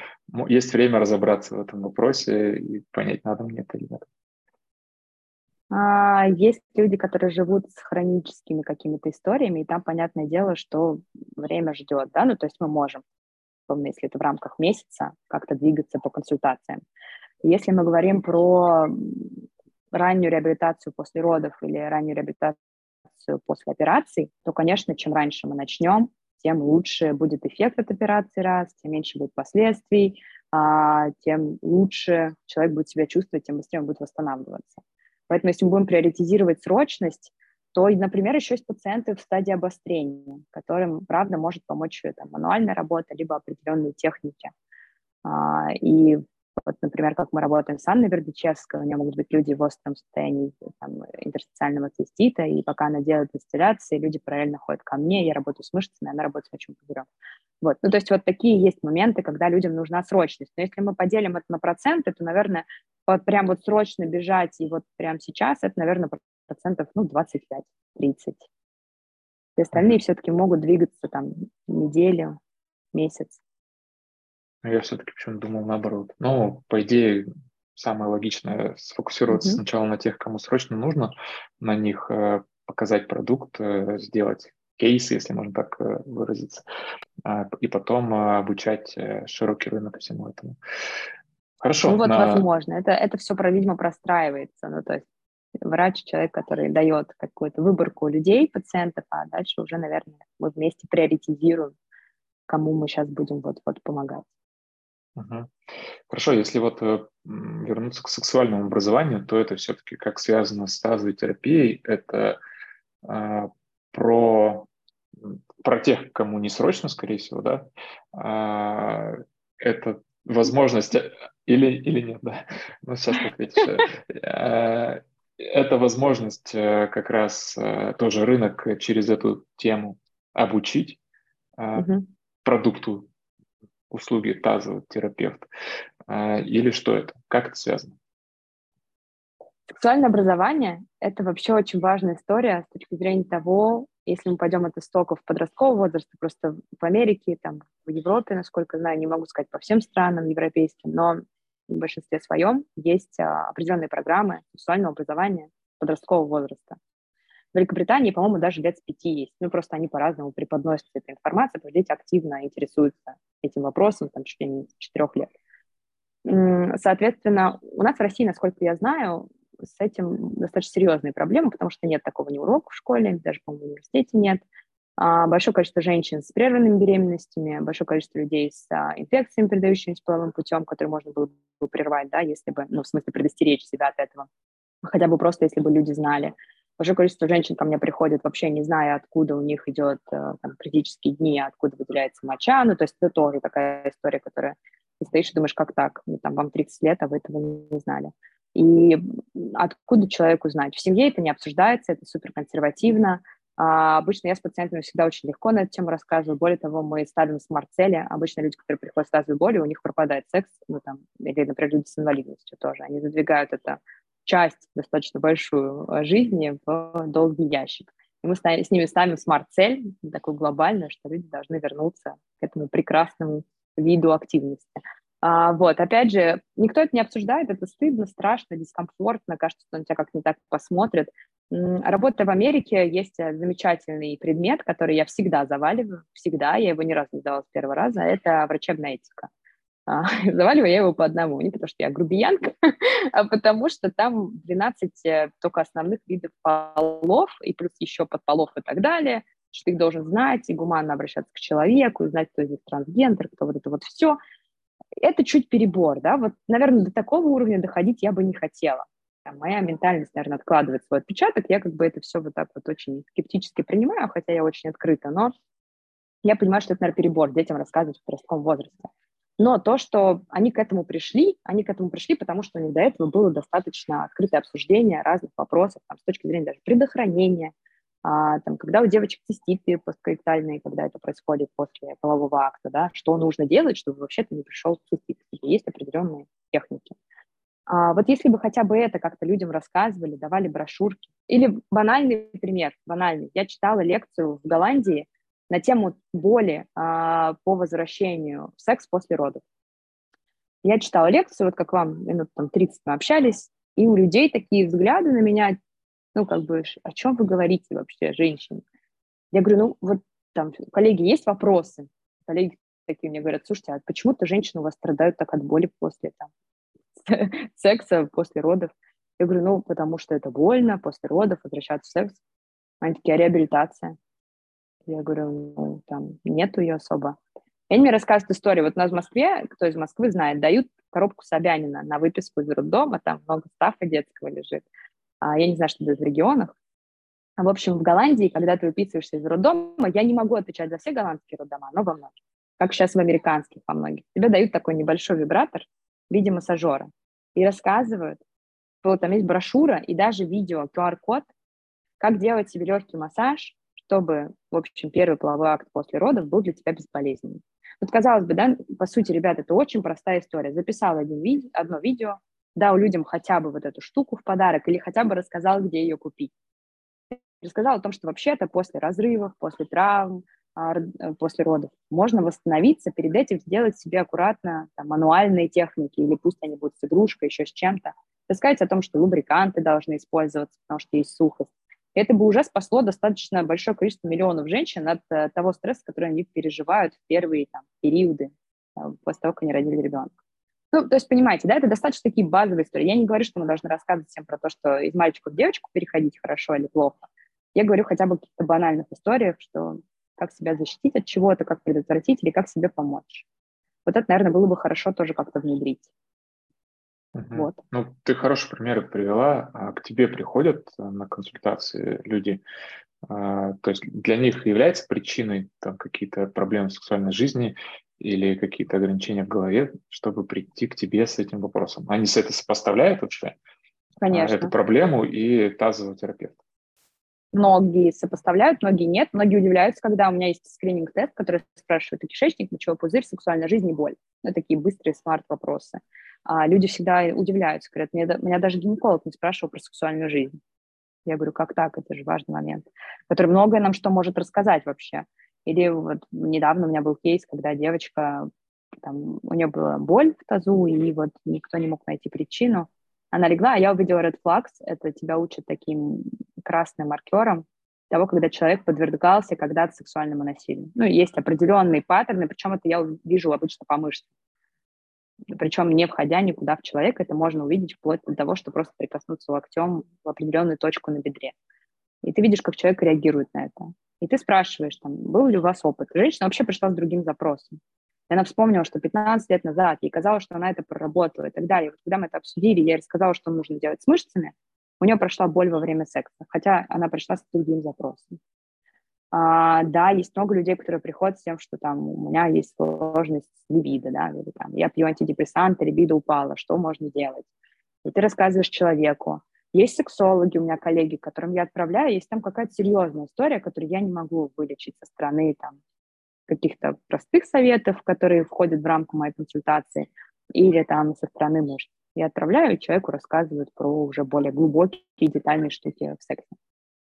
есть время разобраться в этом вопросе и понять, надо мне это или нет. А, есть люди, которые живут с хроническими какими-то историями, и там понятное дело, что время ждет, да, ну то есть мы можем, если это в рамках месяца, как-то двигаться по консультациям. Если мы говорим про раннюю реабилитацию после родов или раннюю реабилитацию после операции, то, конечно, чем раньше мы начнем, тем лучше будет эффект от операции раз, тем меньше будет последствий, а, тем лучше человек будет себя чувствовать, тем быстрее он будет восстанавливаться. Поэтому если мы будем приоритизировать срочность, то, например, еще есть пациенты в стадии обострения, которым, правда, может помочь там, мануальная работа, либо определенные техники. А, и вот, например, как мы работаем с Анной Вердичевской, у нее могут быть люди в остром состоянии там, интерстициального цистита, и пока она делает инстилляции, люди параллельно ходят ко мне, я работаю с мышцами, она работает с мочевым пузырем. Вот. Ну, то есть вот такие есть моменты, когда людям нужна срочность. Но если мы поделим это на проценты, то, наверное, вот прям вот срочно бежать и вот прямо сейчас, это, наверное, процентов, ну, 25-30. Все остальные все-таки могут двигаться там неделю, месяц. А я все-таки почему думал наоборот. Ну, по идее, самое логичное сфокусироваться mm-hmm. сначала на тех, кому срочно нужно, на них э, показать продукт, э, сделать кейс, если можно так э, выразиться, э, и потом обучать широкий рынок всему этому. Хорошо. Ну вот, на... возможно. Это, это все, видимо, простраивается. Ну, то есть врач, человек, который дает какую-то выборку людей, пациентов, а дальше уже, наверное, мы вместе приоритизируем, кому мы сейчас будем вот-вот помогать. Угу. Хорошо, если вот э, вернуться к сексуальному образованию, то это все-таки как связано с тазовой терапией, это э, про, про тех, кому не срочно, скорее всего, да, э, это возможность э, или, или нет, да, ну сейчас ответишь. Э, это возможность как раз тоже рынок через эту тему обучить угу. продукту услуги тазовый терапевт? А, или что это? Как это связано? Сексуальное образование – это вообще очень важная история с точки зрения того, если мы пойдем от истоков подросткового возраста, просто в Америке, там, в Европе, насколько знаю, не могу сказать по всем странам европейским, но в большинстве своем есть а, определенные программы сексуального образования подросткового возраста. В Великобритании, по-моему, даже лет с пяти есть. Ну, просто они по-разному преподносят эту информацию, дети активно интересуются этим вопросом, там, не с четырех лет. Соответственно, у нас в России, насколько я знаю, с этим достаточно серьезные проблемы, потому что нет такого ни урока в школе, даже, по-моему, в университете нет. А, большое количество женщин с прерванными беременностями, большое количество людей с а, инфекциями, передающимися половым путем, которые можно было бы прервать, да, если бы, ну, в смысле, предостеречь себя от этого. Хотя бы просто, если бы люди знали. Большое количество женщин ко мне приходят, вообще не зная, откуда у них идет э, там, критические дни, откуда выделяется моча. Ну, то есть это тоже такая история, которая ты стоишь и думаешь, как так? Ну, там, вам 30 лет, а вы этого не знали. И откуда человеку знать? В семье это не обсуждается, это супер консервативно. А обычно я с пациентами всегда очень легко на эту тему рассказываю. Более того, мы ставим смарт-цели. Обычно люди, которые приходят с тазовой болью, у них пропадает секс, ну, там, или, например, люди с инвалидностью тоже. Они задвигают это часть достаточно большую э, жизни в долгий ящик. И мы с ними ставим смарт-цель, такую глобальную, что люди должны вернуться к этому прекрасному виду активности. А, вот, опять же, никто это не обсуждает, это стыдно, страшно, дискомфортно, кажется, что на тебя как-то не так посмотрят. Работая в Америке, есть э, замечательный предмет, который я всегда заваливаю, всегда, я его ни разу не сдавала с первого раза, это врачебная этика. А, заваливаю я его по одному, не потому что я грубиянка, а потому что там 12 э, только основных видов полов, и плюс еще подполов и так далее, что ты их должен знать, и гуманно обращаться к человеку, и знать, кто из них трансгендер, кто вот это вот все. Это чуть перебор, да, вот, наверное, до такого уровня доходить я бы не хотела. Там, моя ментальность, наверное, откладывает свой отпечаток, я как бы это все вот так вот очень скептически принимаю, хотя я очень открыта, но я понимаю, что это, наверное, перебор детям рассказывать в подростковом возрасте. Но то, что они к этому пришли, они к этому пришли, потому что у них до этого было достаточно открытое обсуждение разных вопросов там, с точки зрения даже предохранения, а, там, когда у девочек циститы посткоитальные, когда это происходит после полового акта, да, что нужно делать, чтобы вообще-то не пришел цистит. Есть определенные техники. А, вот если бы хотя бы это как-то людям рассказывали, давали брошюрки. Или банальный пример, банальный. Я читала лекцию в Голландии на тему боли а, по возвращению в секс после родов. Я читала лекцию, вот как вам, минут там 30 мы общались, и у людей такие взгляды на меня, ну, как бы, о чем вы говорите вообще, женщины? Я говорю, ну, вот там, коллеги, есть вопросы? Коллеги такие мне говорят, слушайте, а почему-то женщины у вас страдают так от боли после там, секса, после родов? Я говорю, ну, потому что это больно, после родов возвращаться в секс. Они такие, а реабилитация? Я говорю, ну, там нету ее особо. И они мне рассказывают историю. Вот у нас в Москве, кто из Москвы знает, дают коробку Собянина на выписку из роддома, там много стафа детского лежит. А, я не знаю, что это в регионах. В общем, в Голландии, когда ты выписываешься из роддома, я не могу отвечать за все голландские роддома, но во многих. Как сейчас в американских во многих. Тебе дают такой небольшой вибратор в виде массажера и рассказывают, что там есть брошюра и даже видео, QR-код, как делать себе легкий массаж, чтобы, в общем, первый половой акт после родов был для тебя безболезненным. Вот, казалось бы, да, по сути, ребят, это очень простая история. Записал один ви- одно видео, дал людям хотя бы вот эту штуку в подарок или хотя бы рассказал, где ее купить. Рассказал о том, что вообще-то после разрывов, после травм, а, после родов можно восстановиться, перед этим сделать себе аккуратно там, мануальные техники, или пусть они будут с игрушкой, еще с чем-то. Рассказать о том, что лубриканты должны использоваться, потому что есть сухость это бы уже спасло достаточно большое количество миллионов женщин от э, того стресса, который они переживают в первые там, периоды после того, как они родили ребенка. Ну, то есть, понимаете, да, это достаточно такие базовые истории. Я не говорю, что мы должны рассказывать всем про то, что из мальчика в девочку переходить хорошо или плохо. Я говорю хотя бы о каких-то банальных историях, что как себя защитить от чего-то, как предотвратить или как себе помочь. Вот это, наверное, было бы хорошо тоже как-то внедрить. Угу. Вот. Ну, ты хороший пример привела. А к тебе приходят э, на консультации люди. А, то есть для них является причиной там какие-то проблемы в сексуальной жизни или какие-то ограничения в голове, чтобы прийти к тебе с этим вопросом. Они с это сопоставляют вообще? А, Конечно. Эту проблему и тазового терапевта. Многие сопоставляют, многие нет. Многие удивляются, когда у меня есть скрининг-тест, который спрашивает кишечник, мочевой пузырь, сексуальная жизнь и боль. Ну, такие быстрые смарт-вопросы а люди всегда удивляются, говорят, меня, меня даже гинеколог не спрашивал про сексуальную жизнь. Я говорю, как так? Это же важный момент, который многое нам что может рассказать вообще. Или вот недавно у меня был кейс, когда девочка, там, у нее была боль в тазу, и вот никто не мог найти причину. Она легла, а я увидела Red Flags, это тебя учат таким красным маркером того, когда человек подвергался когда-то сексуальному насилию. Ну, есть определенные паттерны, причем это я вижу обычно по мышцам причем не входя никуда в человека, это можно увидеть вплоть до того, что просто прикоснуться локтем в определенную точку на бедре. И ты видишь, как человек реагирует на это. И ты спрашиваешь, там, был ли у вас опыт. Женщина вообще пришла с другим запросом. И она вспомнила, что 15 лет назад ей казалось, что она это проработала и так далее. Вот когда мы это обсудили, я ей рассказала, что нужно делать с мышцами, у нее прошла боль во время секса, хотя она пришла с другим запросом. А, да, есть много людей, которые приходят с тем, что там у меня есть сложность либидо, да, или там я пью антидепрессанты, либидо упала, что можно делать? И ты рассказываешь человеку. Есть сексологи у меня коллеги, которым я отправляю, есть там какая-то серьезная история, которую я не могу вылечить со стороны там каких-то простых советов, которые входят в рамку моей консультации, или там со стороны мужа. Я отправляю, и человеку рассказывают про уже более глубокие детальные штуки в сексе.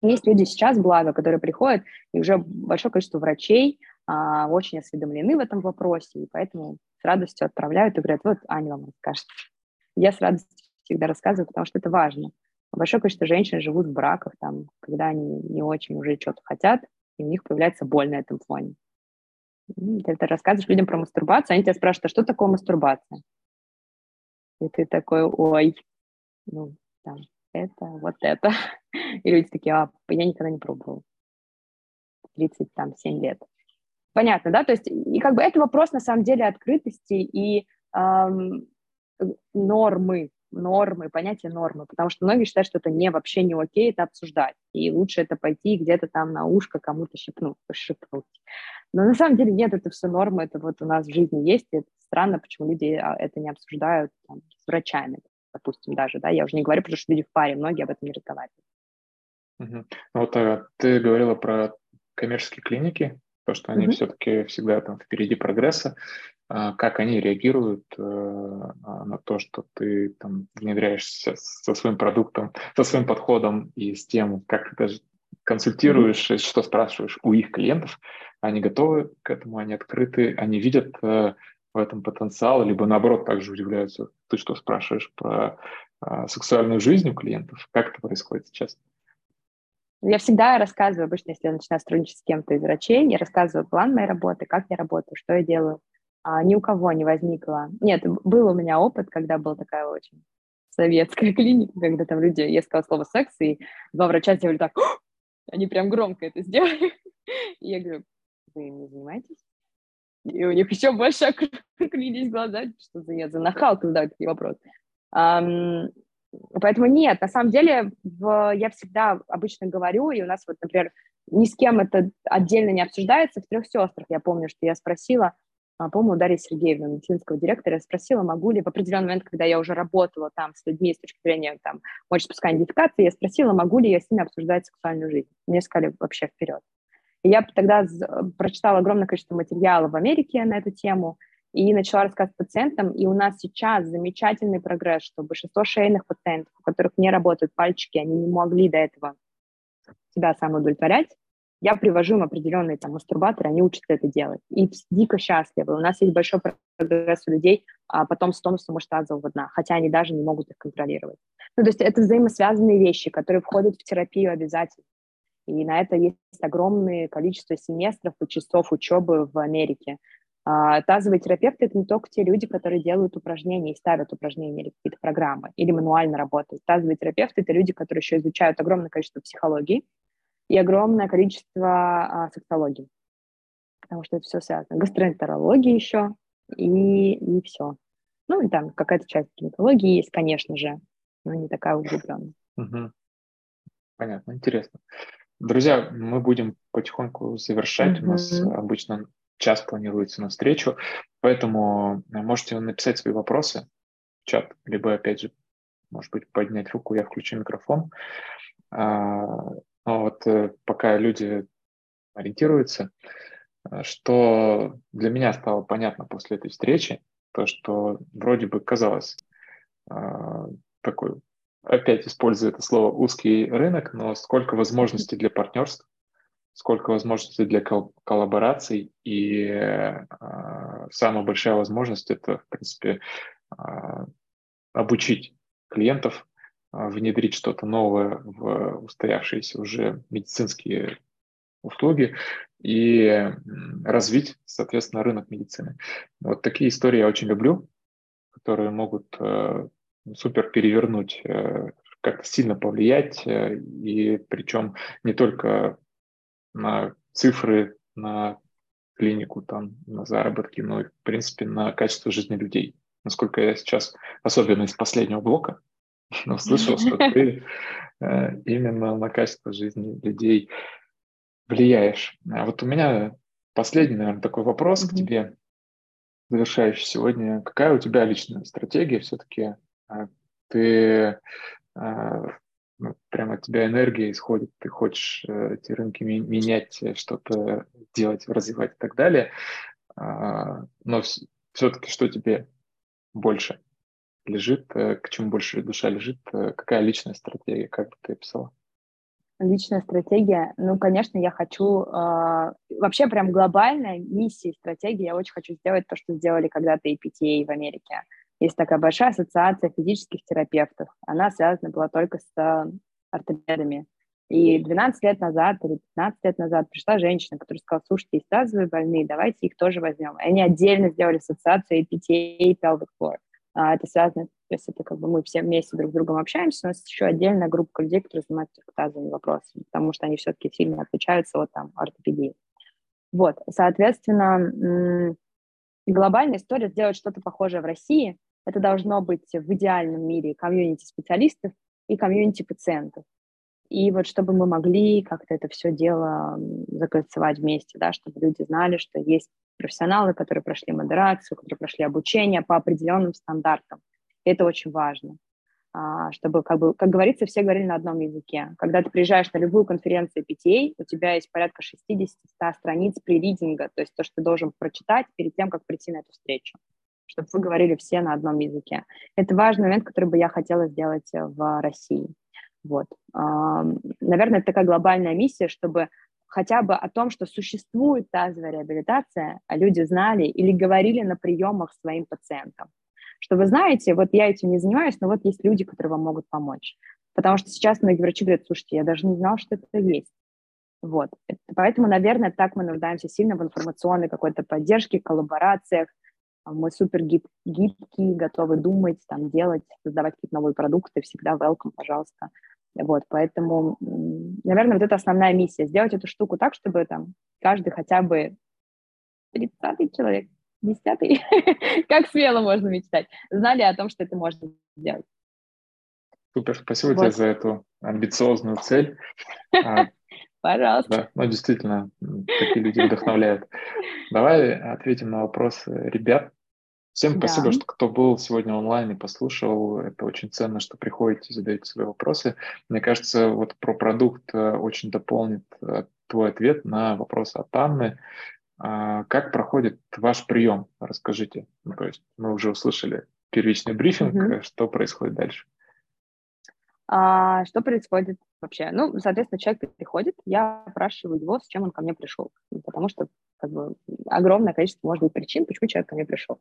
Есть люди сейчас, благо, которые приходят, и уже большое количество врачей а, очень осведомлены в этом вопросе, и поэтому с радостью отправляют и говорят, вот Аня вам расскажет. Я с радостью всегда рассказываю, потому что это важно. Большое количество женщин живут в браках, там, когда они не очень уже что-то хотят, и у них появляется боль на этом фоне. Ты это рассказываешь людям про мастурбацию, они тебя спрашивают, а что такое мастурбация? И ты такой, ой, ну, там, это, вот это. И люди такие, а, я никогда не пробовал. 37 лет. Понятно, да? То есть, и как бы это вопрос, на самом деле, открытости и эм, нормы. нормы, понятие нормы, потому что многие считают, что это не вообще не окей это обсуждать, и лучше это пойти где-то там на ушко кому-то шепнуть, шепнуть. Но на самом деле нет, это все нормы, это вот у нас в жизни есть, и это странно, почему люди а, это не обсуждают там, с врачами, допустим, даже, да, я уже не говорю, потому что люди в паре, многие об этом не разговаривают. Угу. Вот а, ты говорила про коммерческие клиники, то, что они mm-hmm. все-таки всегда там впереди прогресса. А, как они реагируют а, на то, что ты там внедряешься со своим продуктом, со своим подходом и с тем, как ты даже консультируешь, mm-hmm. что спрашиваешь у их клиентов, они готовы к этому, они открыты, они видят э, в этом потенциал, либо наоборот также удивляются, ты что спрашиваешь про а, сексуальную жизнь у клиентов, как это происходит сейчас? Я всегда рассказываю, обычно, если я начинаю сотрудничать с кем-то из врачей, я рассказываю план моей работы, как я работаю, что я делаю а, ни у кого не возникло. Нет, был у меня опыт, когда была такая очень советская клиника, когда там люди, я сказала слово секс, и два врача сделали так, они прям громко это сделали. И я говорю, вы не занимаетесь? И у них еще больше округлились глаза, что за я за нахалку задаю такие вопросы. Um, поэтому нет, на самом деле в, я всегда обычно говорю, и у нас вот, например, ни с кем это отдельно не обсуждается, в трех сестрах я помню, что я спросила, а, по-моему, Дарья Сергеевна, медицинского директора, я спросила, могу ли в определенный момент, когда я уже работала там с людьми с точки зрения там, мочеспускания идентификации, я спросила, могу ли я с ними обсуждать сексуальную жизнь. Мне сказали вообще вперед. И я тогда прочитала огромное количество материалов в Америке на эту тему и начала рассказывать пациентам, и у нас сейчас замечательный прогресс, что большинство шейных пациентов, у которых не работают пальчики, они не могли до этого себя самоудовлетворять, я привожу им определенные там мастурбаторы, они учатся это делать. И дико счастливы. У нас есть большой прогресс у людей а потом с тонусом мышц тазового дна, хотя они даже не могут их контролировать. Ну, то есть это взаимосвязанные вещи, которые входят в терапию обязательно. И на это есть огромное количество семестров и часов учебы в Америке. А, тазовые терапевты – это не только те люди, которые делают упражнения и ставят упражнения или какие-то программы, или мануально работают. Тазовые терапевты – это люди, которые еще изучают огромное количество психологии, и огромное количество а, сексологии, потому что это все связано. Гастроэнтерология еще и, и все. Ну, и там какая-то часть гинекологии есть, конечно же, но не такая углубленная. Понятно, интересно. Друзья, мы будем потихоньку завершать. Mm-hmm. У нас обычно час планируется на встречу, поэтому можете написать свои вопросы в чат, либо, опять же, может быть, поднять руку, я включу микрофон. А, но вот э, пока люди ориентируются, э, что для меня стало понятно после этой встречи, то, что вроде бы казалось э, такой, опять использую это слово, узкий рынок, но сколько возможностей для партнерств, сколько возможностей для кол- коллабораций, и э, самая большая возможность это, в принципе, э, обучить клиентов а, внедрить что-то новое в устоявшиеся уже медицинские услуги и развить, соответственно, рынок медицины. Вот такие истории я очень люблю, которые могут э, супер перевернуть, э, как-то сильно повлиять, э, и причем не только на цифры, на клинику, там, на заработки, но и, в принципе, на качество жизни людей. Насколько я сейчас, особенно из последнего блока, но слышал, что ты э, именно на качество жизни людей влияешь. А вот у меня последний, наверное, такой вопрос к тебе, завершающий сегодня. Какая у тебя личная стратегия? Все-таки ты а, ну, прямо от тебя энергия исходит, ты хочешь э, эти рынки менять, что-то делать, развивать и так далее. Но все-таки что тебе больше? лежит, э, к чему больше душа лежит, э, какая личная стратегия, как бы ты описала? Личная стратегия, ну, конечно, я хочу э, вообще прям глобальная миссия, стратегия. Я очень хочу сделать то, что сделали когда-то EPTA в Америке. Есть такая большая ассоциация физических терапевтов. Она связана была только с э, ортопедами. И 12 лет назад или 15 лет назад пришла женщина, которая сказала, слушайте, есть тазовые больные, давайте их тоже возьмем. И они отдельно сделали ассоциацию EPTA и Pelvic Floor. А, это связано, то есть это как бы мы все вместе друг с другом общаемся, у нас еще отдельная группа людей, которые занимаются тазовыми вопросами, потому что они все-таки сильно отличаются от там ортопедии. Вот, соответственно, глобальная история сделать что-то похожее в России, это должно быть в идеальном мире комьюнити специалистов и комьюнити пациентов. И вот чтобы мы могли как-то это все дело закольцевать вместе, да, чтобы люди знали, что есть профессионалы, которые прошли модерацию, которые прошли обучение по определенным стандартам. Это очень важно, чтобы, как, бы, как говорится, все говорили на одном языке. Когда ты приезжаешь на любую конференцию PTA, у тебя есть порядка 60-100 страниц преридинга, то есть то, что ты должен прочитать перед тем, как прийти на эту встречу чтобы вы говорили все на одном языке. Это важный момент, который бы я хотела сделать в России. Вот. Наверное, это такая глобальная миссия, чтобы хотя бы о том, что существует тазовая реабилитация, а люди знали или говорили на приемах своим пациентам. Что вы знаете, вот я этим не занимаюсь, но вот есть люди, которые вам могут помочь. Потому что сейчас многие врачи говорят, слушайте, я даже не знал, что это есть. Вот. Поэтому, наверное, так мы нуждаемся сильно в информационной какой-то поддержке, коллаборациях. Мы супер гиб- гибкие, готовы думать, там, делать, создавать какие-то новые продукты. Всегда welcome, пожалуйста. Вот, поэтому, наверное, вот это основная миссия, сделать эту штуку так, чтобы там каждый хотя бы 30 человек, 10 как смело можно мечтать, знали о том, что это можно сделать. Супер, спасибо вот. тебе за эту амбициозную цель. А, Пожалуйста. Да, ну действительно, такие люди вдохновляют. Давай ответим на вопросы ребят. Всем да. спасибо, что кто был сегодня онлайн и послушал. Это очень ценно, что приходите, задаете свои вопросы. Мне кажется, вот про продукт э, очень дополнит э, твой ответ на вопрос от Анны. А, как проходит ваш прием? Расскажите. Ну, то есть мы уже услышали первичный брифинг. Mm-hmm. Что происходит дальше? А, что происходит вообще? Ну, соответственно, человек приходит, я опрашиваю его, с чем он ко мне пришел. Потому что как бы, огромное количество, может быть, причин, почему человек ко мне пришел.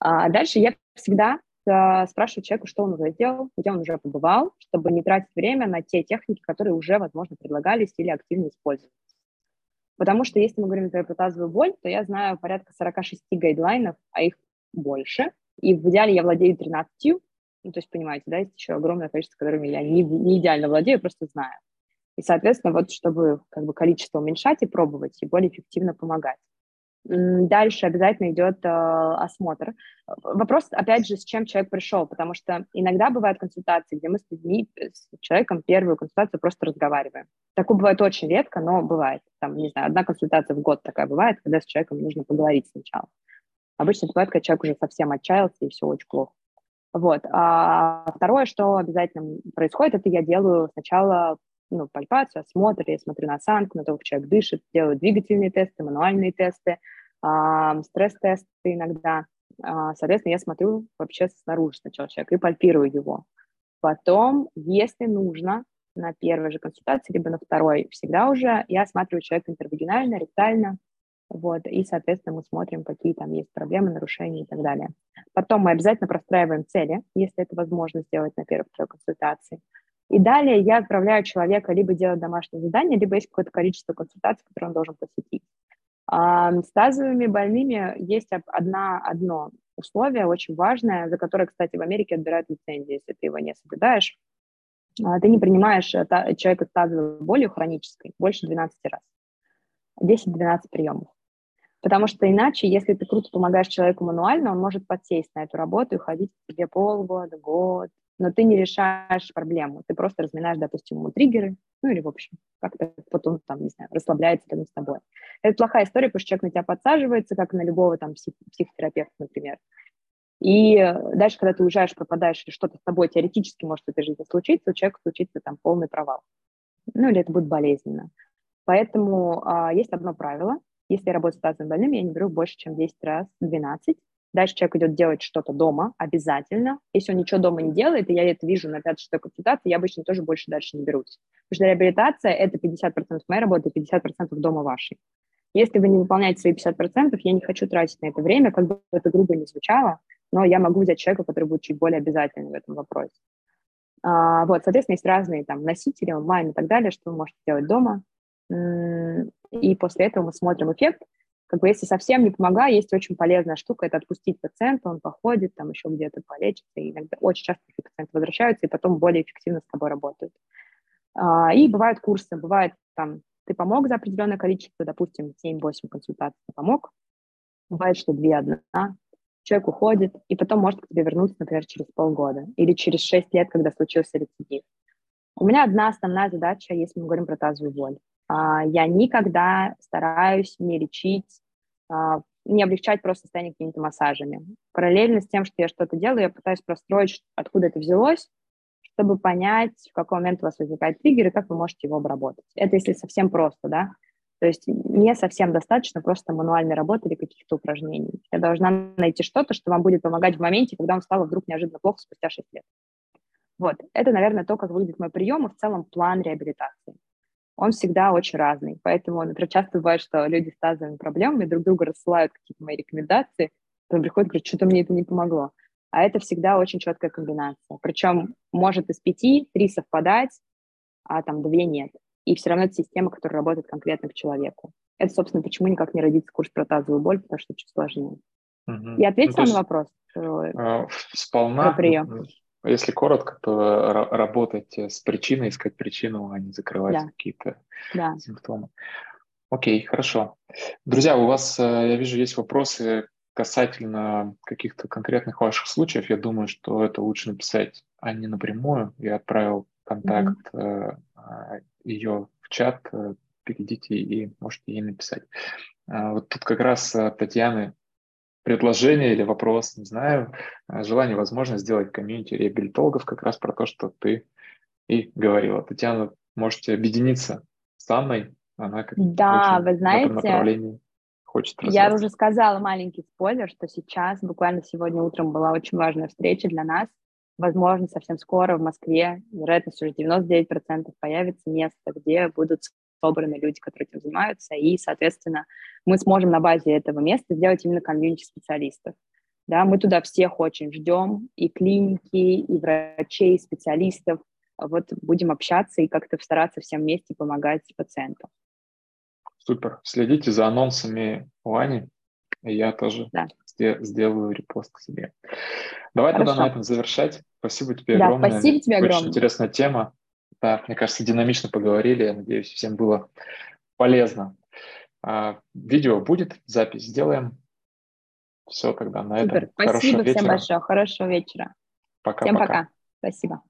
А дальше я всегда э, спрашиваю человека, что он уже сделал, где он уже побывал, чтобы не тратить время на те техники, которые уже, возможно, предлагались или активно используются. Потому что если мы говорим про протазовую боль, то я знаю порядка 46 гайдлайнов, а их больше. И в идеале я владею 13, ну, то есть, понимаете, да, есть еще огромное количество, которыми я не, не идеально владею, просто знаю. И, соответственно, вот чтобы как бы количество уменьшать и пробовать, и более эффективно помогать. Дальше обязательно идет э, осмотр. Вопрос, опять же, с чем человек пришел, потому что иногда бывают консультации, где мы с людьми, с человеком первую консультацию просто разговариваем. Такое бывает очень редко, но бывает. Там, не знаю, одна консультация в год такая бывает, когда с человеком нужно поговорить сначала. Обычно бывает, когда человек уже совсем отчаялся, и все очень плохо. Вот. А второе, что обязательно происходит, это я делаю сначала ну, пальпацию, осмотр, я смотрю на осанку, на то, как человек дышит, делаю двигательные тесты, мануальные тесты, стресс-тесты иногда. Э, соответственно, я смотрю вообще снаружи сначала человека и пальпирую его. Потом, если нужно, на первой же консультации, либо на второй, всегда уже я осматриваю человека интервагинально, ректально, вот, и, соответственно, мы смотрим, какие там есть проблемы, нарушения и так далее. Потом мы обязательно простраиваем цели, если это возможно сделать на первой-второй консультации. И далее я отправляю человека либо делать домашнее задание, либо есть какое-то количество консультаций, которые он должен посетить. С тазовыми больными есть одна, одно условие очень важное, за которое, кстати, в Америке отбирают лицензию, если ты его не соблюдаешь. А, ты не принимаешь э, человека с тазовой болью хронической больше 12 раз. 10-12 приемов. Потому что иначе, если ты круто помогаешь человеку мануально, он может подсесть на эту работу и ходить к тебе полгода, год, но ты не решаешь проблему, ты просто разминаешь, допустим, ему триггеры, ну или, в общем, как-то потом, там, не знаю, расслабляется рядом с тобой. Это плохая история, потому что человек на тебя подсаживается, как на любого там псих- психотерапевта, например. И дальше, когда ты уезжаешь, пропадаешь, или что-то с тобой теоретически может в этой жизни случиться, у человека случится там полный провал. Ну или это будет болезненно. Поэтому а, есть одно правило. Если я работаю с тазовым больным, я не беру больше, чем 10 раз, 12. Дальше человек идет делать что-то дома обязательно. Если он ничего дома не делает, и я это вижу на 5-6 консультации, я обычно тоже больше дальше не берусь. Потому что реабилитация – это 50% моей работы, 50% дома вашей. Если вы не выполняете свои 50%, я не хочу тратить на это время, как бы это грубо не звучало, но я могу взять человека, который будет чуть более обязательный в этом вопросе. А, вот, соответственно, есть разные там носители онлайн и так далее, что вы можете делать дома. И после этого мы смотрим эффект, как бы если совсем не помогаю, есть очень полезная штука, это отпустить пациента, он походит, там еще где-то полечится, и иногда очень часто пациенты возвращаются и потом более эффективно с тобой работают. А, и бывают курсы, бывает там, ты помог за определенное количество, допустим, 7-8 консультаций помог, бывает, что 2-1, человек уходит, и потом может к тебе вернуться, например, через полгода или через шесть лет, когда случился рецидив. У меня одна основная задача, если мы говорим про тазовую боль. А, я никогда стараюсь не лечить, не облегчать просто состояние какими-то массажами. Параллельно с тем, что я что-то делаю, я пытаюсь простроить, откуда это взялось, чтобы понять, в какой момент у вас возникает триггер и как вы можете его обработать. Это если совсем просто, да. То есть не совсем достаточно просто мануальной работы или каких-то упражнений. Я должна найти что-то, что вам будет помогать в моменте, когда вам стало вдруг неожиданно плохо спустя 6 лет. Вот, это, наверное, то, как выглядит мой прием и в целом план реабилитации. Он всегда очень разный, поэтому, например, часто бывает, что люди с тазовыми проблемами друг друга рассылают какие-то мои рекомендации, потом приходят и говорят, что-то мне это не помогло. А это всегда очень четкая комбинация. Причем может из пяти три совпадать, а там две нет. И все равно это система, которая работает конкретно к человеку. Это, собственно, почему никак не родится курс про тазовую боль, потому что чуть сложнее. Угу. Я ответила ну, на вопрос? Э, сполна. Про прием. Если коротко, то работать с причиной, искать причину, а не закрывать да. какие-то да. симптомы. Окей, хорошо. Друзья, у вас, э, я вижу, есть вопросы касательно каких-то конкретных ваших случаев. Я думаю, что это лучше написать Анне напрямую. Я отправил контакт mm-hmm. ее в чат. Э, перейдите и можете ей написать. Вот тут как раз Татьяны предложение или вопрос, не знаю, э, желание, возможность сделать комьюнити реабилитологов как раз про то, что ты и говорила. Татьяна, можете объединиться с Анной, она как да, вы знаете, в этом направлении хочет Я уже сказала маленький спойлер, что сейчас, буквально сегодня утром была очень важная встреча для нас. Возможно, совсем скоро в Москве, вероятность уже 99% появится место, где будут собраны люди, которые этим занимаются, и, соответственно, мы сможем на базе этого места сделать именно комьюнити специалистов. Да, мы туда всех очень ждем, и клиники, и врачей, и специалистов. Вот будем общаться и как-то стараться всем вместе помогать пациентам. Супер. Следите за анонсами у Ани. И я тоже да. сделаю репост к себе. Давай Хорошо. тогда на этом завершать. Спасибо тебе да, огромное. Спасибо тебе огромное. Очень интересная тема. Да, мне кажется, динамично поговорили. Я надеюсь, всем было полезно. А, видео будет, запись сделаем. Все тогда на Супер. этом. Спасибо Хорошего всем вечера. большое. Хорошего вечера. Пока. Всем пока. пока. Спасибо.